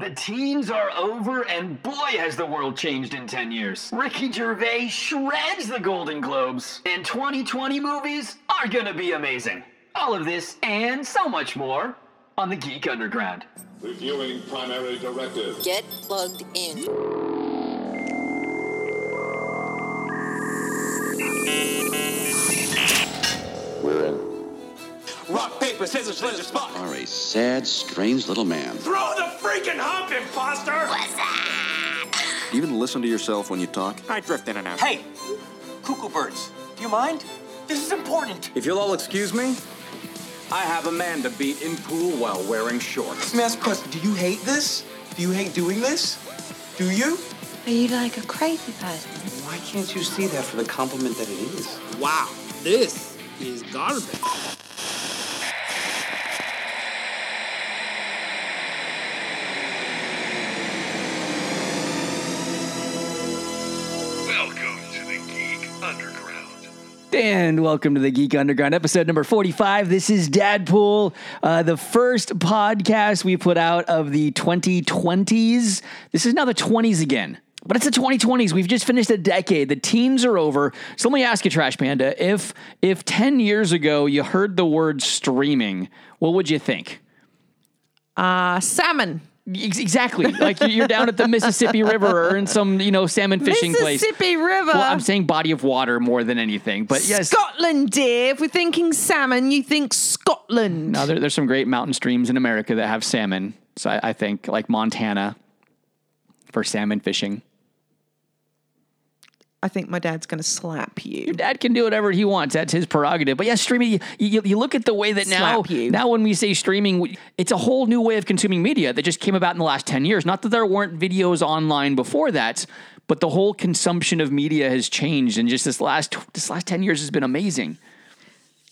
The teens are over, and boy, has the world changed in 10 years. Ricky Gervais shreds the Golden Globes, and 2020 movies are gonna be amazing. All of this and so much more on the Geek Underground. Reviewing primary directive. Get plugged in. Rock, paper, scissors, scissors, spot. are a sad, strange little man. Throw the freaking hump, imposter! Do you even listen to yourself when you talk? I drift in and out. Hey, cuckoo birds, do you mind? This is important. If you'll all excuse me, I have a man to beat in pool while wearing shorts. Let me ask a question. Do you hate this? Do you hate doing this? Do you? Are you like a crazy person? Why can't you see that for the compliment that it is? Wow, this is garbage. And welcome to the Geek Underground, episode number 45. This is Dadpool, uh, the first podcast we put out of the 2020s. This is now the 20s again, but it's the 2020s. We've just finished a decade. The teens are over. So let me ask you, Trash Panda, if if 10 years ago you heard the word streaming, what would you think? Uh, salmon. Ex- Exactly. like you're down at the Mississippi River or in some, you know, salmon fishing place. Mississippi River. Well, I'm saying body of water more than anything. But yes, Scotland, dear. If we're thinking salmon, you think Scotland. Now, there, there's some great mountain streams in America that have salmon. So I, I think like Montana for salmon fishing. I think my dad's going to slap you. Your dad can do whatever he wants. That's his prerogative. But yeah, streaming. You, you, you look at the way that now, now when we say streaming, it's a whole new way of consuming media that just came about in the last ten years. Not that there weren't videos online before that, but the whole consumption of media has changed, and just this last this last ten years has been amazing.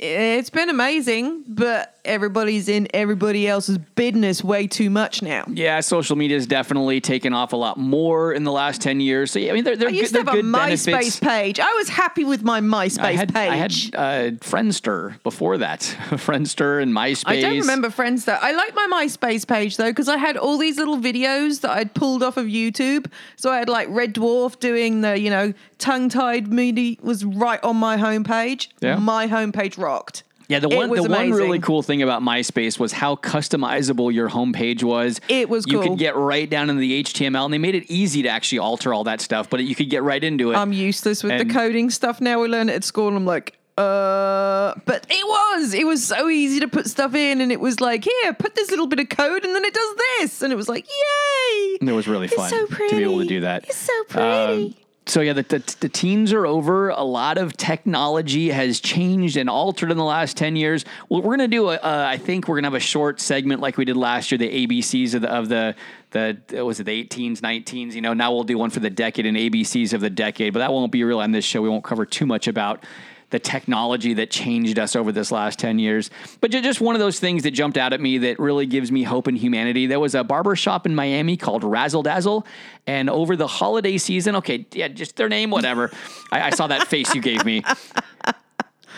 It's been amazing, but everybody's in everybody else's business way too much now. Yeah, social media has definitely taken off a lot more in the last ten years. So yeah, I mean, they're, they're I used good, to have a MySpace benefits. page. I was happy with my MySpace I had, page. I had uh, Friendster before that. Friendster and MySpace. I don't remember Friendster. I like my MySpace page though because I had all these little videos that I'd pulled off of YouTube. So I had like Red Dwarf doing the you know tongue tied movie was right on my homepage. Yeah. my homepage rocked. Yeah, the one the one really cool thing about MySpace was how customizable your homepage was. It was You cool. could get right down into the HTML, and they made it easy to actually alter all that stuff. But you could get right into it. I'm useless with And- the coding stuff now. We learn it at school, and I'm like. Uh, but it was, it was so easy to put stuff in, and it was like, here, put this little bit of code, and then it does this, and it was like, yay! And it was really It's fun so to be able to do that. It's so Um, pretty. So yeah, the, the the teens are over. A lot of technology has changed and altered in the last ten years. Well, we're gonna do a. Uh, I think we're gonna have a short segment like we did last year, the ABCs of the of the the was it the 18s, 19s. You know, now we'll do one for the decade and ABCs of the decade, but that won't be real on this show. We won't cover too much about the technology that changed us over this last 10 years. But just one of those things that jumped out at me that really gives me hope in humanity. There was a barber shop in Miami called Razzle Dazzle. And over the holiday season, okay, yeah, just their name, whatever. I, I saw that face you gave me.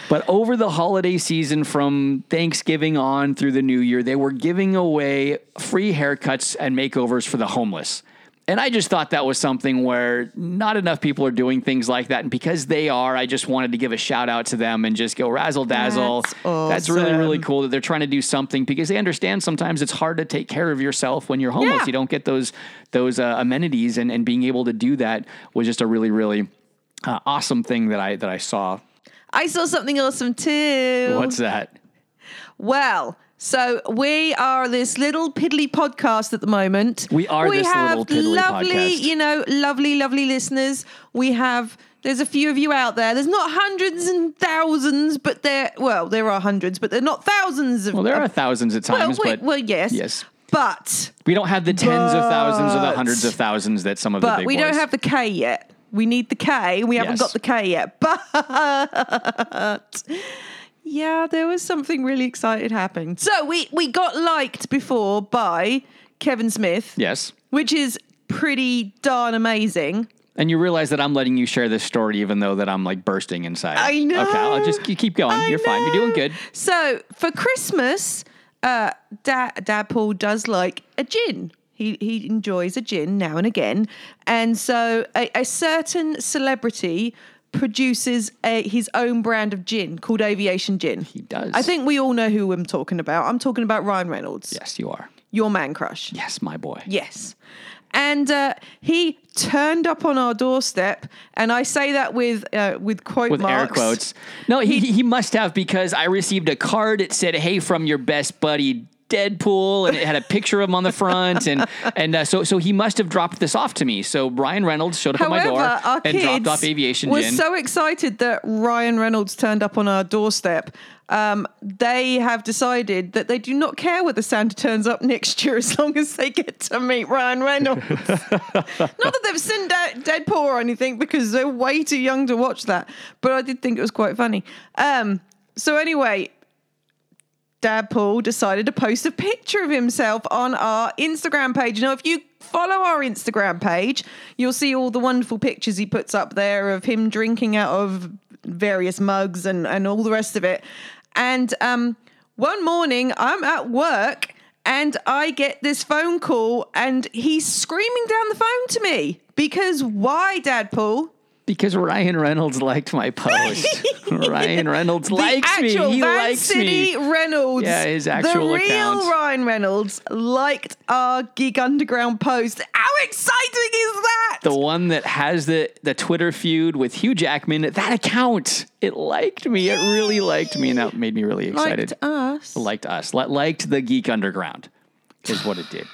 But over the holiday season from Thanksgiving on through the new year, they were giving away free haircuts and makeovers for the homeless. And I just thought that was something where not enough people are doing things like that. And because they are, I just wanted to give a shout out to them and just go razzle dazzle. That's really, really cool that they're trying to do something because they understand sometimes it's hard to take care of yourself when you're homeless. Yeah. You don't get those those uh, amenities, and, and being able to do that was just a really, really uh, awesome thing that I that I saw. I saw something awesome too. What's that? Well, so we are this little piddly podcast at the moment. We are we this have little piddly lovely, podcast. you know, lovely, lovely listeners. We have. There's a few of you out there. There's not hundreds and thousands, but there. Well, there are hundreds, but they're not thousands of. Well, there are of- thousands at well, times, wait, but well, yes, yes, but we don't have the tens of thousands or the hundreds of thousands that some of the but big we boys. don't have the K yet. We need the K. We haven't got the K yet. But yeah, there was something really exciting happening. So we we got liked before by Kevin Smith, yes. which is pretty darn amazing. And you realize that I'm letting you share this story, even though that I'm like bursting inside. I know. Okay, I'll just keep going. I You're fine. You're doing good. So for Christmas, uh, Dad, Dad Paul does like a gin. He he enjoys a gin now and again, and so a, a certain celebrity produces a, his own brand of gin called Aviation Gin. He does. I think we all know who I'm talking about. I'm talking about Ryan Reynolds. Yes, you are. Your man crush. Yes, my boy. Yes. And uh, he turned up on our doorstep, and I say that with uh, with quote with air marks. quotes. No, he, he must have because I received a card. It said, "Hey, from your best buddy." Deadpool, and it had a picture of him on the front, and and uh, so so he must have dropped this off to me. So Ryan Reynolds showed up However, at my door and dropped off aviation was gin. so excited that Ryan Reynolds turned up on our doorstep. Um, they have decided that they do not care whether Santa turns up next year as long as they get to meet Ryan Reynolds. not that they've seen De- Deadpool or anything because they're way too young to watch that, but I did think it was quite funny. Um, so anyway, Dad Paul decided to post a picture of himself on our Instagram page. Now, if you follow our Instagram page, you'll see all the wonderful pictures he puts up there of him drinking out of various mugs and, and all the rest of it. And um, one morning, I'm at work and I get this phone call, and he's screaming down the phone to me because why, Dad Paul? Because Ryan Reynolds liked my post. Ryan Reynolds The likes me. He Van likes City me. Reynolds. Yeah, his actual The real account. Ryan Reynolds liked our Geek Underground post. How exciting is that? The one that has the the Twitter feud with Hugh Jackman. That account, it liked me. It really liked me, and that made me really excited. Liked us. liked us. Li- Liked the Geek Underground is what it did.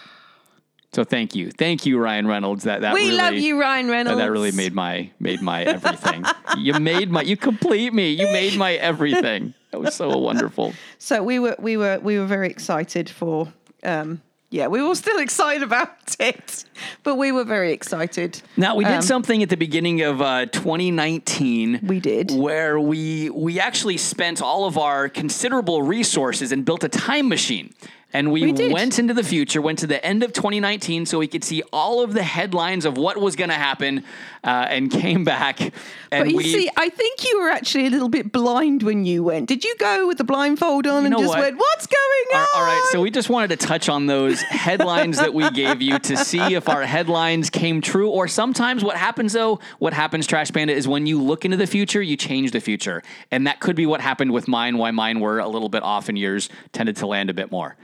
So thank you, thank you, Ryan Reynolds. That that we really, love you, Ryan that- Reynolds. That really made my made my everything. you made my you complete me. You made my everything. That was so wonderful. So we were we were we were very excited for um yeah, we were still excited about it, but we were very excited. Now we did Um, something at the beginning of uh, 2019. We did where we we actually spent all of our considerable resources and built a time machine. And we, We went into the future, went to the end of 2019, so we could see all of the headlines of what was going to happen, uh, and came back. And But you we, see, I think you were actually a little bit blind when you went. Did you go with the blindfold on and just what? went, "What's going on?" All right, so we just wanted to touch on those headlines that we gave you to see if our headlines came true. Or sometimes what happens, though, what happens, Trash Panda, is when you look into the future, you change the future. And that could be what happened with mine, why mine were a little bit off and yours tended to land a bit more.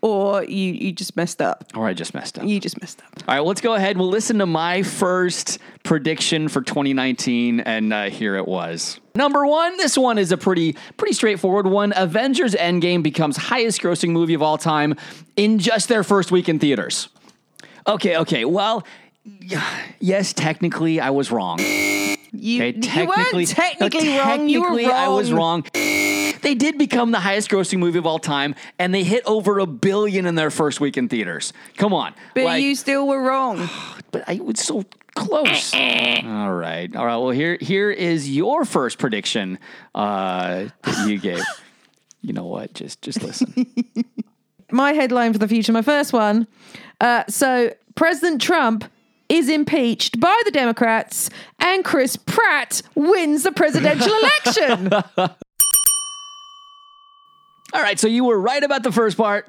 Or you you just messed up. Or I just messed up. You just messed up. All right, let's go ahead. We'll listen to my first prediction for 2019, and uh, here it was. Number one, this one is a pretty pretty straightforward one. Avengers Endgame becomes highest grossing movie of all time in just their first week in theaters. Okay, okay. Well, yes, technically I was wrong. You, Okay, you weren't technically no, wrong. You were technically, wrong. I was wrong. They did become the highest grossing movie of all time, and they hit over a billion in their first week in theaters. Come on. But Like- you still were wrong. but I was so close. all right, all right. Well, here here is your first prediction uh, that you gave. you know what? Just just listen. my headline for the future, my first one. Uh, so President Trump is impeached by the Democrats, and Chris Pratt wins the presidential election. all right, so you were right about the first part,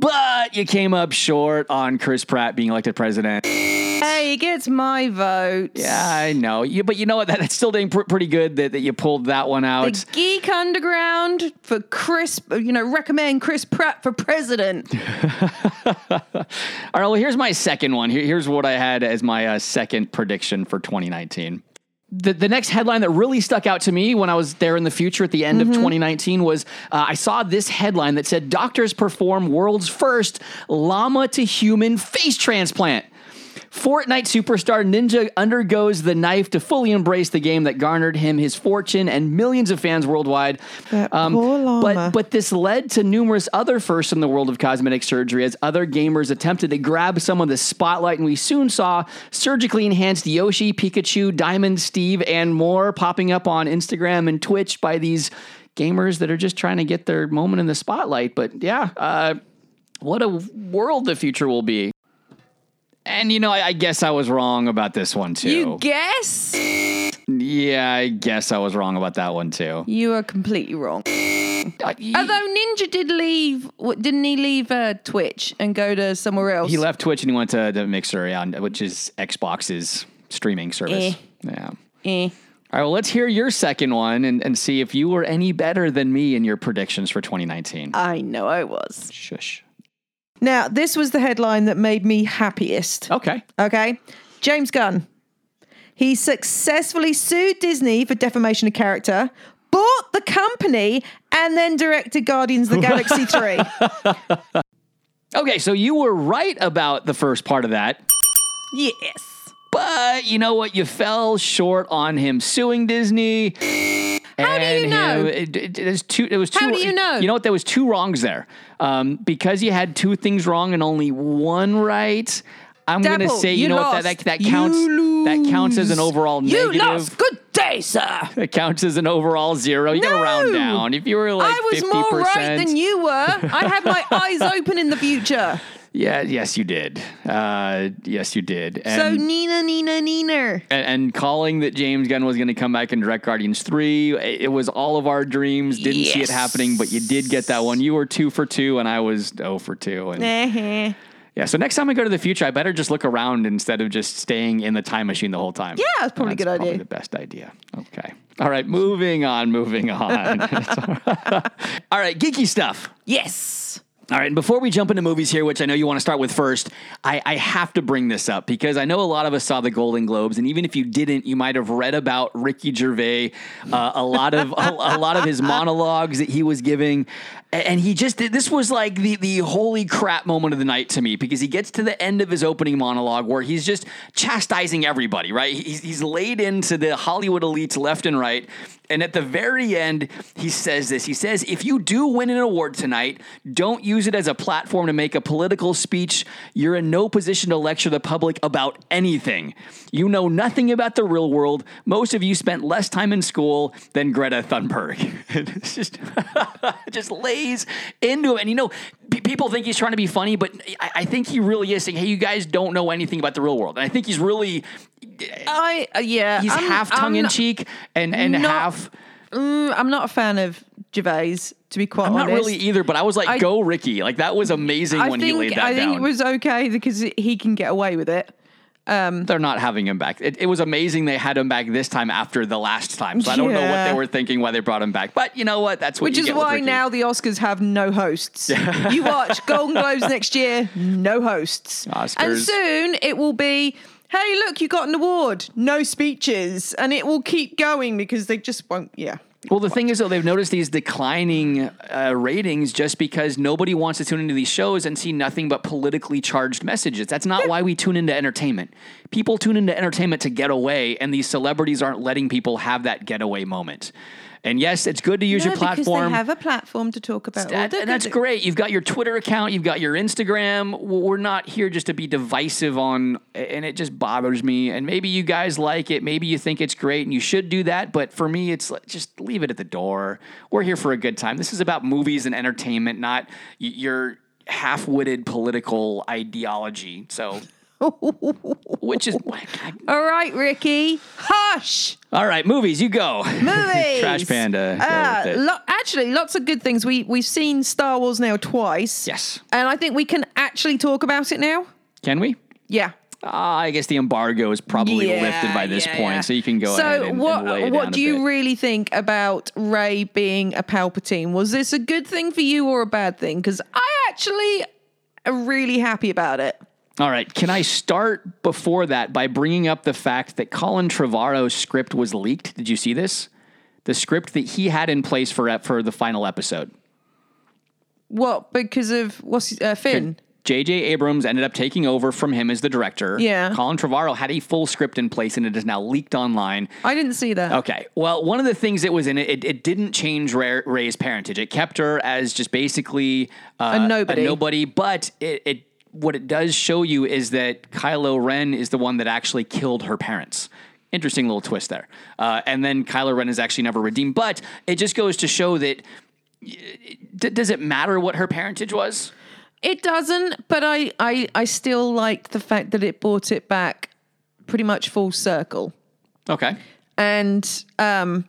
but you came up short on Chris Pratt being elected president. hey, he gets my vote. Yeah, I know. You, but you know what? That, that's still doing pr- pretty good that, that you pulled that one out. The Geek Underground for Chris, you know, recommend Chris Pratt for president. All right, well, here's my second one. Here, here's what I had as my uh, second prediction for 2019. The, the next headline that really stuck out to me when I was there in the future at the end of 2019 was uh, I saw this headline that said doctors perform world's first llama to human face transplant. Fortnite superstar Ninja undergoes the knife to fully embrace the game that garnered him his fortune and millions of fans worldwide. Llama. But but this led to numerous other firsts in the world of cosmetic surgery as other gamers attempted to grab some of the spotlight, and we soon saw surgically enhanced Yoshi, Pikachu, Diamond, Steve, and more popping up on Instagram and Twitch by these gamers that are just trying to get their moment in the spotlight. But yeah, uh, what a world the future will be. And you know, I, I guess I was wrong about this one too. You guess? yeah, I guess I was wrong about that one too. You are completely wrong. Uh, he, Although Ninja did leave, didn't he leave uh, Twitch and go to somewhere else? he left Twitch and he went to, to Mixer, yeah, which is Xbox's streaming service. Eh. Yeah. Eh. All right, well, let's hear your second one and, and see if you were any better than me in your predictions for 2019. I know I was. Shush. Now, this was the headline that made me happiest. Okay. Okay. James Gunn. He successfully sued Disney for defamation of character, bought the company, and then directed Guardians of the Galaxy 3. Okay, so you were right about the first part of that. Yes. But you know what? You fell short on him suing Disney. How do you know? him- it, it, it was two. It was two. How do you know? You know what? There was two wrongs there. Um, because you had two things wrong and only one right. I'm gonna say you, you know what that that, that counts. That counts as an overall You negative. lost. Good day, sir. It counts as an overall zero. You gotta round down. If you were like I was fifty more right than you were. I had my eyes open in the future. Yeah, yes, you did. Uh, yes, you did. so And- Nina, Nina, Nina. and, and calling that James Gunn was going to come back and direct Guardians 3. It it was all of our dreams. Didn't see it happening, but you did get that one. You were two for two, and I was 0 for two. And yeah, so next time I go to the future, I better just look around instead of just staying in the time machine the whole time. Yeah, that's probably a good probably idea. the best idea. Okay. All right, moving on, moving on. all right, geeky stuff. Yes. All right, and before we jump into movies here, which I know you want to start with first, I, I have to bring this up because I know a lot of us saw the Golden Globes, and even if you didn't, you might have read about Ricky Gervais, uh, a lot of a, a lot of his monologues that he was giving, and he just did, this was like the the holy crap moment of the night to me because he gets to the end of his opening monologue where he's just chastising everybody, right? He's, he's laid into the Hollywood elites left and right, and at the very end, he says this. He says, if you do win an award tonight, don't use it as a platform to make a political speech. You're in no position to lecture the public about anything. You know nothing about the real world. Most of you spent less time in school than Greta Thunberg. it's just, just lays into it. And you know, pe- people think he's trying to be funny, but I, I think he really is saying, hey, you guys don't know anything about the real world. And I think he's really, I uh, yeah. he's I'm- half tongue in cheek and, and not- half. Mm, I'm not a fan of Gervais, to be quite I'm not honest. really either, but I was like, I- "Go, Ricky!" Like that was amazing I when think he laid that I think down. it was okay because he can get away with it. Um, They're not having him back. It, it was amazing they had him back this time after the last time. So I don't know what they were thinking why they brought him back. But you know what? That's what Which you is why now the Oscars have no hosts. you watch Golden Globes next year, no hosts. And soon it will be, hey, look, you got an award, no speeches. And it will keep going because they just won't, yeah. Well, the thing is, though, they've noticed these declining uh, ratings just because nobody wants to tune into these shows and see nothing but politically charged messages. That's not why we tune into entertainment. People tune into entertainment to get away, and these celebrities aren't letting people have that getaway moment. And yes, it's good to use your platform. Because they have a platform to talk about. That- and that's great. You've got your Twitter account, you've got your Instagram. We're not here just to be divisive on, and it just bothers me. And maybe you guys like it, maybe you think it's great, and you should do that. But for me, it's just leave it at the door. We're here for a good time. This is about movies and entertainment, not your half-witted political ideology. So, which is All right, Ricky, hush. all right. Movies, you go. Movies. Trash Panda. it. lo- actually, lots of good things. We we've seen Star Wars now twice. Yes. and I think we can actually talk about it now. Can we? Yeah. Ah, I guess the embargo is probably Yeah, lifted by this yeah, point, yeah. so you can go so ahead and, what and what do you bit. really think about Rey being a Palpatine? Was this a good thing for you or a bad thing? Because I actually am really happy about it. All right, can I start before that by bringing up the fact that Colin Trevorrow's script was leaked? Did you see this? The script that he had in place for for the final episode. What? Because of what's uh, Finn? J.J. Abrams ended up taking over from him as the director. Yeah. Colin Trevorrow had a full script in place, and it is now leaked online. I didn't see that. Okay. Well, one of the things that was in it, it, it didn't change Rey, Rey's parentage. It kept her as just basically uh, A nobody. A nobody. But it, it what it does show you is that Kylo Ren is the one that actually killed her parents. Interesting little twist there. Uh, and then Kylo Ren is actually never redeemed. But it just goes to show that. d- does it matter what her parentage was? It doesn't, but I, I, I still like the fact that it brought it back pretty much full circle. Okay. And um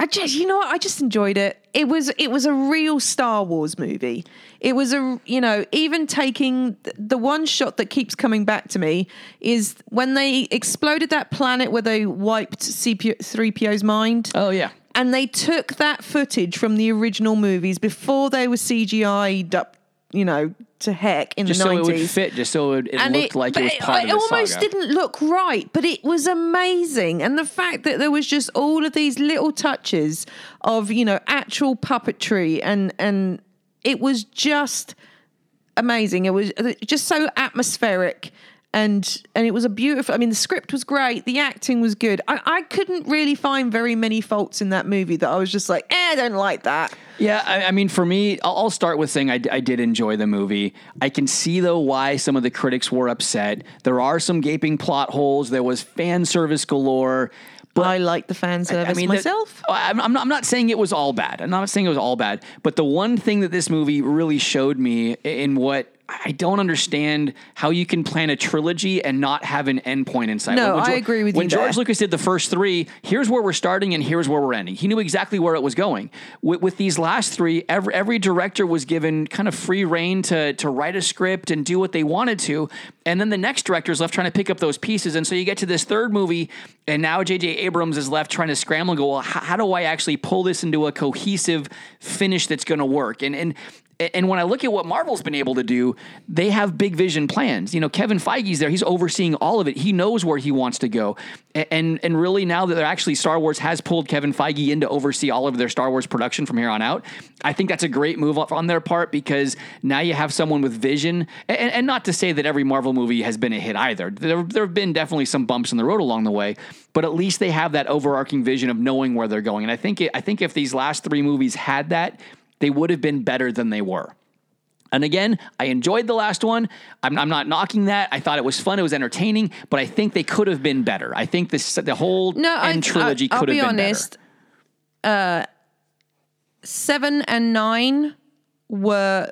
I just you know what, I just enjoyed it. It was it was a real Star Wars movie. It was a you know, even taking the one shot that keeps coming back to me is when they exploded that planet where they wiped C3PO's mind. Oh yeah. And they took that footage from the original movies before they were CGI'd up, you know, to heck in Just the so 90s. it would fit, just so it, it looked like it was part of the it almost saga. didn't look right, but it was amazing. And the fact that there was just all of these little touches of, you know, actual puppetry and and it was just amazing. It was uh, just so atmospheric and and it was a beautiful I mean the script was great, the acting was good. I, I couldn't really find very many faults in that movie that I was just like, eh, I don't like that. Yeah, I, I mean, for me, I'll, I'll start with saying I, I did enjoy the movie. I can see though why some of the critics were upset. There are some gaping plot holes. There was fan service galore. But I like the fan service the- myself. I'm, I'm, not, I'm not saying it was all bad. I'm not saying it was all bad. But the one thing that this movie really showed me in what I don't understand how you can plan a trilogy and not have an endpoint in sight. No, When I George- agree with you When George there. Lucas did the first three, here's where we're starting and here's where we're ending. He knew exactly where it was going. With, with these last three, every, every director was given kind of free reign to, to write a script and do what they wanted to. And then the next director is left trying to pick up those pieces. And so you get to this third movie, and now J.J. Abrams is left trying to scramble and go, well, how, how do I actually pull this into a cohesive finish that's going to work? And, and and when I look at what Marvel's been able to do, they have big vision plans. You know, Kevin Feige's there; he's overseeing all of it. He knows where he wants to go, and and really now that they're actually Star Wars has pulled Kevin Feige in to oversee all of their Star Wars production from here on out. I think that's a great move on their part because now you have someone with vision, and, and not to say that every Marvel movie has been a hit either. There there have been definitely some bumps in the road along the way, but at least they have that overarching vision of knowing where they're going. And I think it, I think if these last three movies had that they would have been better than they were. And again, I enjoyed the last one. I'm, I'm, not knocking that. I thought it was fun. It was entertaining, but I think they could have been better. I think this the whole No, I- trilogy I, could have be been honest. Uh, seven and nine were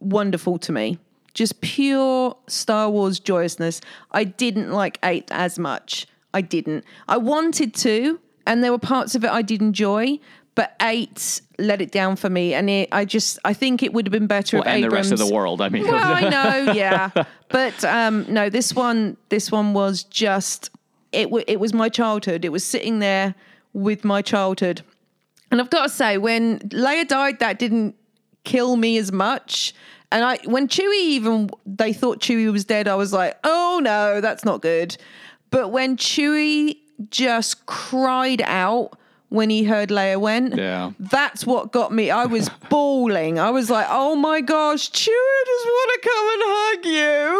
wonderful to me. Just pure Star Wars joyousness. I didn't like eight as much. I didn't. I wanted to, and there were parts of it I did enjoy, but eight let it down for me. And it, I just, I think it would have been better Well, and the rest of the world. I mean, Well, I know, yeah, but um, no, this one, this one was just it. W- it was my childhood. It was sitting there with my childhood, and I've got to say, when Leia died, that didn't kill me as much. And I, when Chewie even they thought Chewie was dead, I was like, oh no, that's not good. But when Chewie just cried out when he heard Leia went, Yeah. that's what got me. I was bawling. I was like, oh my gosh, Chewie, just want to come and hug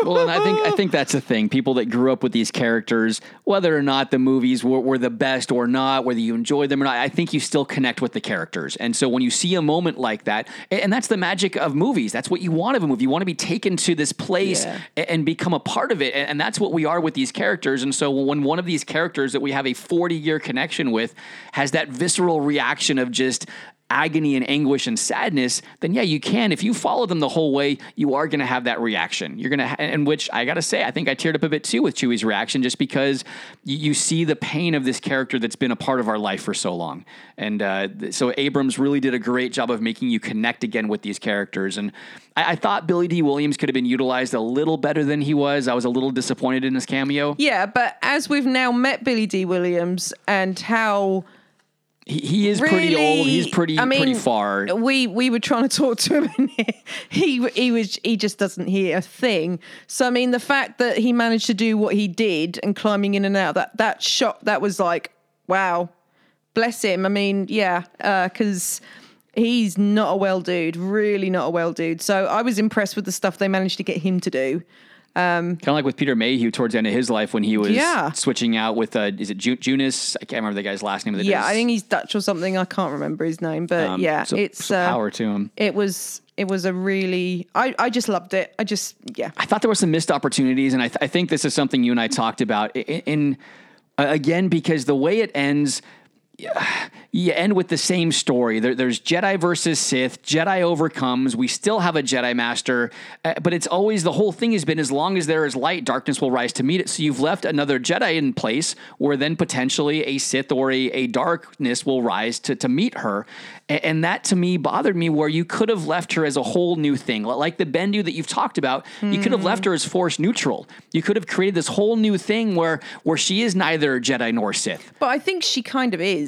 you. well, and I think I think that's the thing. People that grew up with these characters, whether or not the movies were, were the best or not, whether you enjoyed them or not, I think you still connect with the characters. And so when you see a moment like that, and that's the magic of movies. That's what you want of a movie. You want to be taken to this place Yeah. and become a part of it. And and that's what we are with these characters. And so when one of these characters that we have a 40 year connection with has that visceral reaction of just agony and anguish and sadness, then yeah, you can. If you follow them the whole way, you are going to have that reaction. You're going to, ha- and which I got to say, I think I teared up a bit too with Chewie's reaction, just because you, you see the pain of this character that's been a part of our life for so long. And uh, th- so Abrams really did a great job of making you connect again with these characters. And I, I thought Billy Dee Williams could have been utilized a little better than he was. I was a little disappointed in his cameo. yeah, but as we've now met Billy Dee Williams and how He, he is pretty old. He's pretty I mean, pretty far. We we were trying to talk to him, and he he was he just doesn't hear a thing. So I mean, the fact that he managed to do what he did and climbing in and out that that shot that was like wow, bless him. I mean, yeah, uh, because. He's not a well dude, really not a well dude. So I was impressed with the stuff they managed to get him to do. Kind of like with Peter Mayhew towards the end of his life when he was Yeah. switching out with uh, is it Ju- Junis? I can't remember the guy's last name. Of the Yeah, I think he's Dutch or something. I can't remember his name, but yeah, so, it's so uh, power to him. it was it was a really I I just loved it. I just yeah. I thought there were some missed opportunities, and I, th- I think this is something you and I talked about. In, in uh, again, because the way it ends, you end with the same story. There, there's Jedi versus Sith. Jedi overcomes. We still have a Jedi Master, uh, but it's always the whole thing has been as long as there is light, darkness will rise to meet it. So you've left another Jedi in place, where then potentially a Sith or a, a darkness will rise to to meet her, and, and that to me bothered me. Where you could have left her as a whole new thing, like the Bendu that you've talked about. You could have left her as Force neutral. You could have created this whole new thing where where she is neither Jedi nor Sith. But I think she kind of is.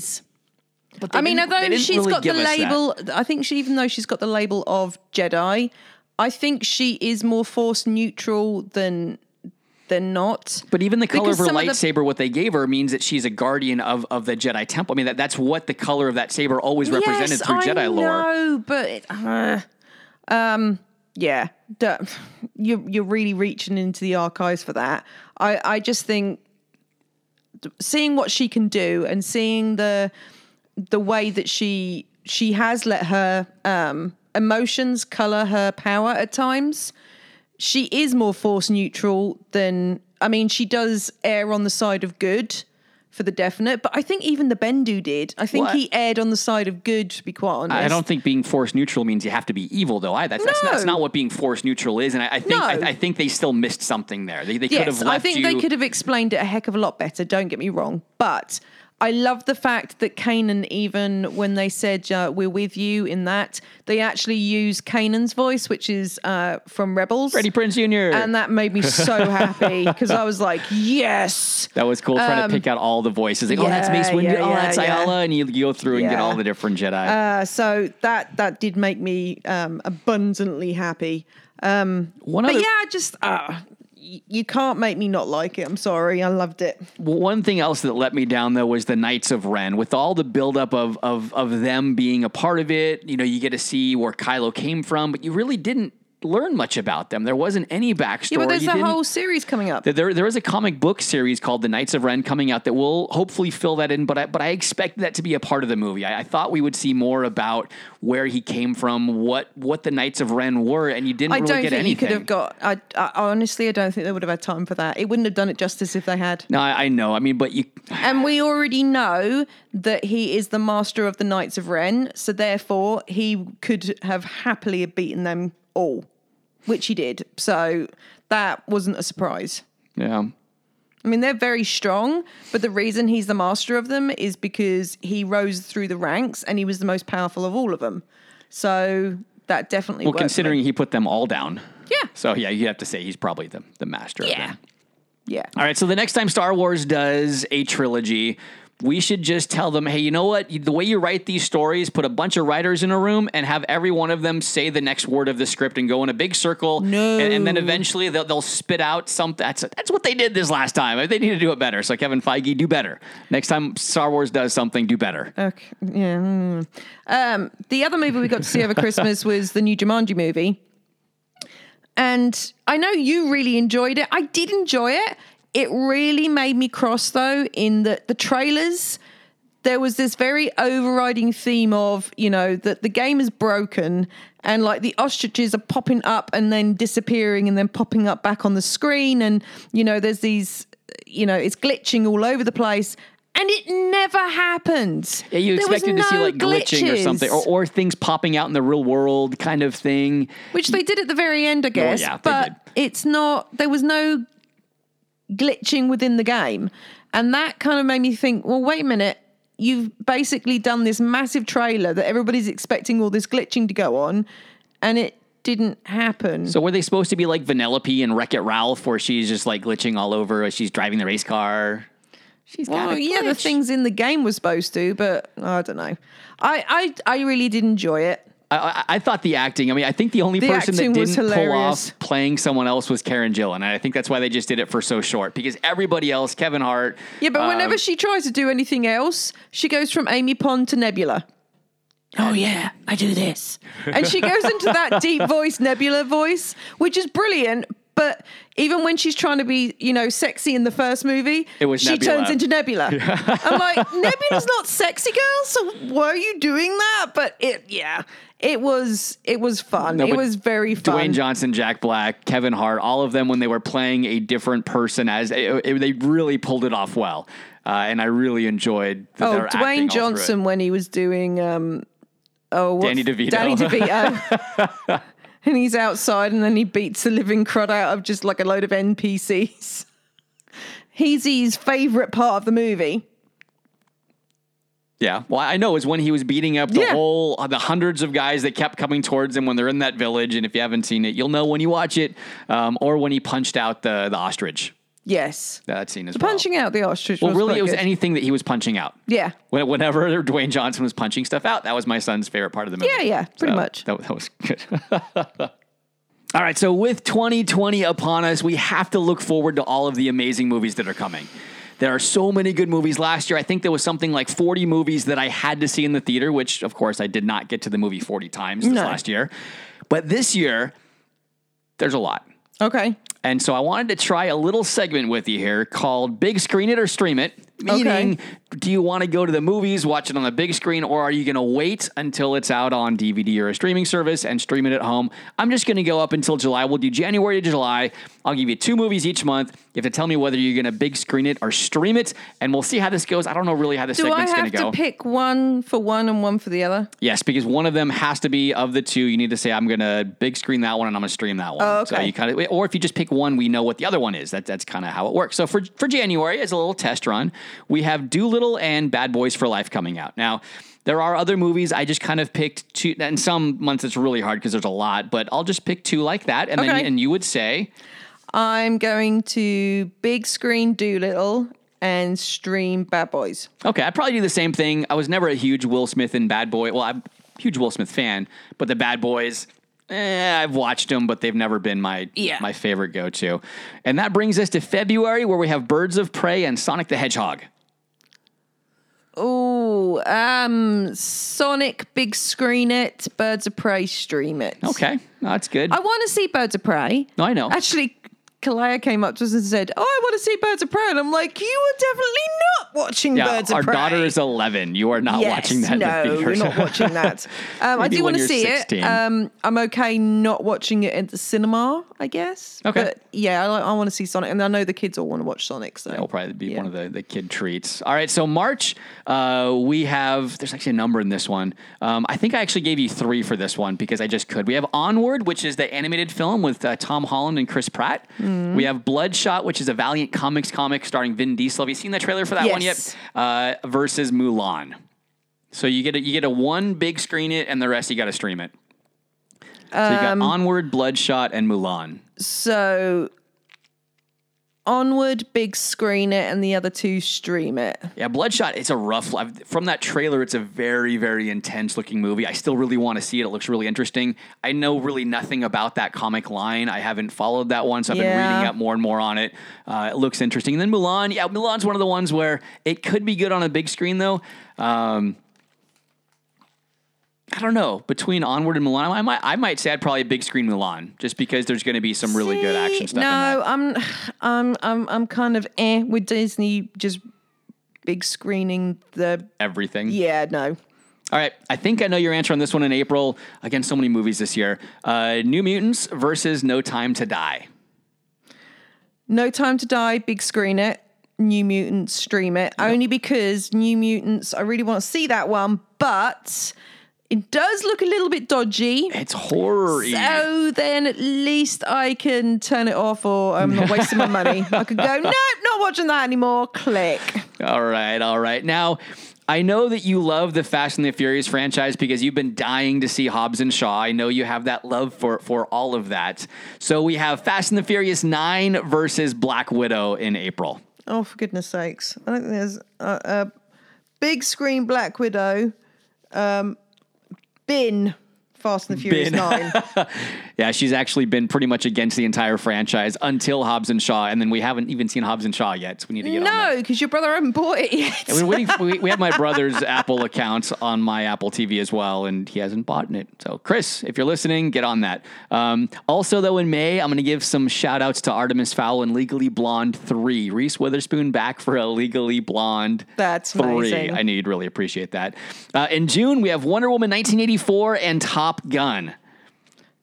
I mean, although she's really got the us that. label, I think she, even though she's got the label of Jedi, I think she is more Force neutral than than not. But even the color Because of her some of the- lightsaber, what they gave her, means that she's a guardian of, of the Jedi Temple. I mean, that, that's what the color of that saber always represented yes, through I Jedi lore. know, but it- uh, um, yeah, duh, you're you're really reaching into the archives for that. I I just think seeing what she can do and seeing the the way that she she has let her um, emotions color her power at times. She is more force neutral than I mean. She does err on the side of good for the definite, but I think even the Bendu did. I think Well, he erred on the side of good. To be quite honest, I don't think being force neutral means you have to be evil, though. I, that's, that's, that's not what being force neutral is, and I, I think No. I, I think they still missed something there. They, they could Yes, have left I think you. they could have explained it a heck of a lot better. Don't get me wrong, but I love the fact that Kanan, even when they said uh, "We're with you" in that, they actually use Kanan's voice, which is uh, from Rebels, Freddie Prinze Jr. and that made me so happy because I was like, "Yes." that was cool trying Um, to pick out all the voices. Like, oh, that's Mace Windu. yeah, oh, that's yeah, yeah. Aayla, and you, you go through and get all the different Jedi. Uh, so that that did make me um, abundantly happy. Um, One but other- yeah, just uh, you can't make me not like it. I'm sorry, I loved it. Well, One thing else that let me down though was the Knights of Ren. With all the buildup of of of them being a part of it, you know, you get to see where Kylo came from, but you really didn't learn much about them. There wasn't any backstory. Yeah, but there's You a whole series coming up. there, there is a comic book series called The Knights of Ren coming out that will hopefully fill that in, but I, but I expect that to be a part of the movie. I, I thought we would see more about where he came from, what what the Knights of Ren were, and you didn't I really don't get think anything. you could have got. I, I honestly, I don't think they would have had time for that. It wouldn't have done it justice if they had. no, I, I know. I mean, but you And we already know that he is the master of the Knights of Ren, so therefore he could have happily beaten them all, which he did. So that wasn't a surprise. yeah. I mean, they're very strong, but the reason he's the master of them is because he rose through the ranks and he was the most powerful of all of them. So that definitely Well, worked for me. considering he put them all down. Yeah. So yeah, you have to say he's probably the, the master of Yeah. them. Yeah. All right, so the next time Star Wars does a trilogy, we should just tell them, hey, you know what? The way you write these stories, put a bunch of writers in a room and have every one of them say the next word of the script and go in a big circle. No. And, and then eventually they'll, they'll spit out something. That's, that's what they did this last time. They need to do it better. So, Kevin Feige, do better. Next time Star Wars does something, do better. Okay. Yeah. Um, the other movie we got to see over Christmas was the new Jumanji movie. And I know you really enjoyed it. I did enjoy it. It really made me cross though in the the trailers. There was this very overriding theme of, you know, that the game is broken and like the ostriches are popping up and then disappearing and then popping up back on the screen. And, you know, there's these, you know, it's glitching all over the place. And it never happened. Yeah, you expected to see no like glitching or something, or, or things popping out in the real world kind of thing. Which they did at the very end, I guess. yeah, they but did. it's not, there was no glitching within the game. And that kind of made me think, well, wait a minute. You've basically done this massive trailer that everybody's expecting all this glitching to go on, and it didn't happen. So were they supposed to be like Vanellope and Wreck It Ralph, where she's just like glitching all over as she's driving the race car? She's got well, a yeah, the things in the game were supposed to, but oh, I don't know. I, I, I really did enjoy it. I, I, I thought the acting. I mean, I think the only The person that didn't pull off playing someone else was Karen Gillan, and I think that's why they just did it for so short. Because everybody else, Kevin Hart, Yeah, but uh, whenever she tries to do anything else, she goes from Amy Pond to Nebula. Oh yeah, I do this, and she goes into that deep voice, Nebula voice, which is brilliant. But even when she's trying to be, you know, sexy in the first movie, It was she Nebula. turns into Nebula. I'm like, Nebula's not sexy, girl. So why are you doing that? But it, yeah, it was, it was fun. No, it was very fun. Dwayne Johnson, Jack Black, Kevin Hart, all of them when they were playing a different person as it, it- they really pulled it off well. uh, and I really enjoyed. Oh, Dwayne Johnson when he was doing um oh Danny DeVito. Danny DeVito. and he's outside and then he beats the living crud out of just like a load of NPCs. He's his favorite part of the movie. Yeah, well, I know is when he was beating up the Yeah. whole uh, the hundreds of guys that kept coming towards him when they're in that village. And if you haven't seen it, you'll know when you watch it, um, or when he punched out the the ostrich. Yes. That scene is well. punching out the ostrich well, was really, it was good. anything that he was punching out. Yeah. When- Whenever Dwayne Johnson was punching stuff out, that was my son's favorite part of the movie. Yeah, yeah, pretty So, much. That, that was good. all right, so with 2020 upon us, we have to look forward to all of the amazing movies that are coming. There are so many good movies. Last year, I think there was something like 40 movies that I had to see in the theater, which, of course, I did not get to the movie 40 times this No. last year. But this year, there's a lot. Okay. And so I wanted to try a little segment with you here called Big Screen It or Stream It. Meaning, do you want to go to the movies, watch it on the big screen, or are you going to wait until it's out on DVD or a streaming service and stream it at home? I'm just going to go up until July. We'll do January to July. I'll give you two movies each month. You have to tell me whether you're going to big screen it or stream it, and we'll see how this goes. I don't know really how this Do segment's going to go. Do I have to pick one for one and one for the other? Yes, because one of them has to be of the two. You need to say, I'm going to big screen that one and I'm going to stream that one. Oh, So you kind of, or if you just pick one, we know what the other one is. That, that's kind of how it works. So for, for January, as a little test run, we have Dolittle and Bad Boys for Life coming out. Now, there are other movies. I just kind of picked two. And some months it's really hard because there's a lot, but I'll just pick two like that. And then and you would say, I'm going to big screen Dolittle and stream Bad Boys. Okay, I'd probably do the same thing. I was never a huge Will Smith and Bad Boy. Well, I'm a huge Will Smith fan, but the Bad Boys, eh, I've watched them, but they've never been my Yeah. my favorite go to. And that brings us to February, where we have Birds of Prey and Sonic the Hedgehog. Oh, um, Sonic big screen it, Birds of Prey stream it. Okay, no, that's good. I want to see Birds of Prey. No, I know. Actually, Kalea came up to us and said, "Oh, I want to see Birds of Prey," and I'm like, "You are definitely not watching yeah, Birds of Prey." our daughter is 11. You are not Yes, watching that no, in the theaters. you're not watching that. Um, I do want to see 16. it. Um, I'm okay not watching it at the cinema, I guess. Okay. But yeah, I, I want to see Sonic, and I know the kids all want to watch Sonic. So will probably be Yeah. one of the, the kid treats. All right, so March, uh, we have, there's actually a number in this one. Um, I think I actually gave you three for this one because I just could. We have Onward, which is the animated film with uh, Tom Holland and Chris Pratt. Mm-hmm. We have Bloodshot, which is a Valiant Comics comic starring Vin Diesel. Have you seen the trailer for that one yet? Uh, versus Mulan. So you get a, you get a one big screen it, and the rest you got to stream it. So you Um, got Onward, Bloodshot, and Mulan. so onward, big screen it, and the other two stream it. Yeah, Bloodshot. It's a rough. I've- From that trailer, it's a very, very intense looking movie. I still really want to see it. It looks really interesting. I know really nothing about that comic line. I haven't followed that one, so I've been Yeah. reading up more and more on it. Uh, it looks interesting. And then Mulan. Yeah, Mulan's one of the ones where it could be good on a big screen, though. Um, I don't know. Between Onward and Milan, I might, I might say I'd probably big screen Milan just because there's going to be some really good action stuff. in No. I'm, I'm, I'm, I'm kind of eh with Disney just big screening the. everything. Yeah, no. All right, I think I know your answer on this one in April. Again, so many movies this year. Uh, New Mutants versus No Time to Die. No Time to Die, big screen it. New Mutants, stream it. Only because New Mutants, I really want to see that one, but it does look a little bit dodgy. It's horror. So then at least I can turn it off or I'm not wasting my money. I could go, nope, not watching that anymore. Click. All right, all right. Now, I know that you love the Fast and the Furious franchise because you've been dying to see Hobbs and Shaw. I know you have that love for for all of that. So we have Fast and the Furious 9 versus Black Widow in April. Oh, for goodness sakes. I don't think there's a, a big screen Black Widow. Um, bin Fast and the Furious Bin. 9. Yeah, she's actually been pretty much against the entire franchise until Hobbs and Shaw, and then we haven't even seen Hobbs and Shaw yet. So we need to get on no, because your brother hasn't bought it yet. And we're waiting for, we, we have my brother's Apple account on my Apple TV as well, and he hasn't bought it. So, Chris, if you're listening, get on that. Um, also, though, in May, I'm going to give some shout outs to Artemis Fowl and Legally Blonde 3. Reese Witherspoon back for a Legally Blonde That's 3. amazing. I knew you'd really appreciate that. Uh, in June, we have Wonder Woman 1984 and Top Gun.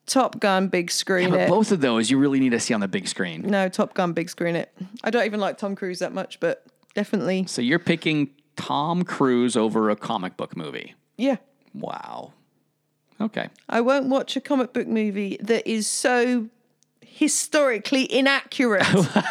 Top Gun, big screen But it. both of those you really need to see on the big screen. No, Top Gun, big screen it. I don't even like Tom Cruise that much, but definitely. So you're picking Tom Cruise over a comic book movie. Yeah. Wow. Okay. I won't watch a comic book movie that is so historically inaccurate.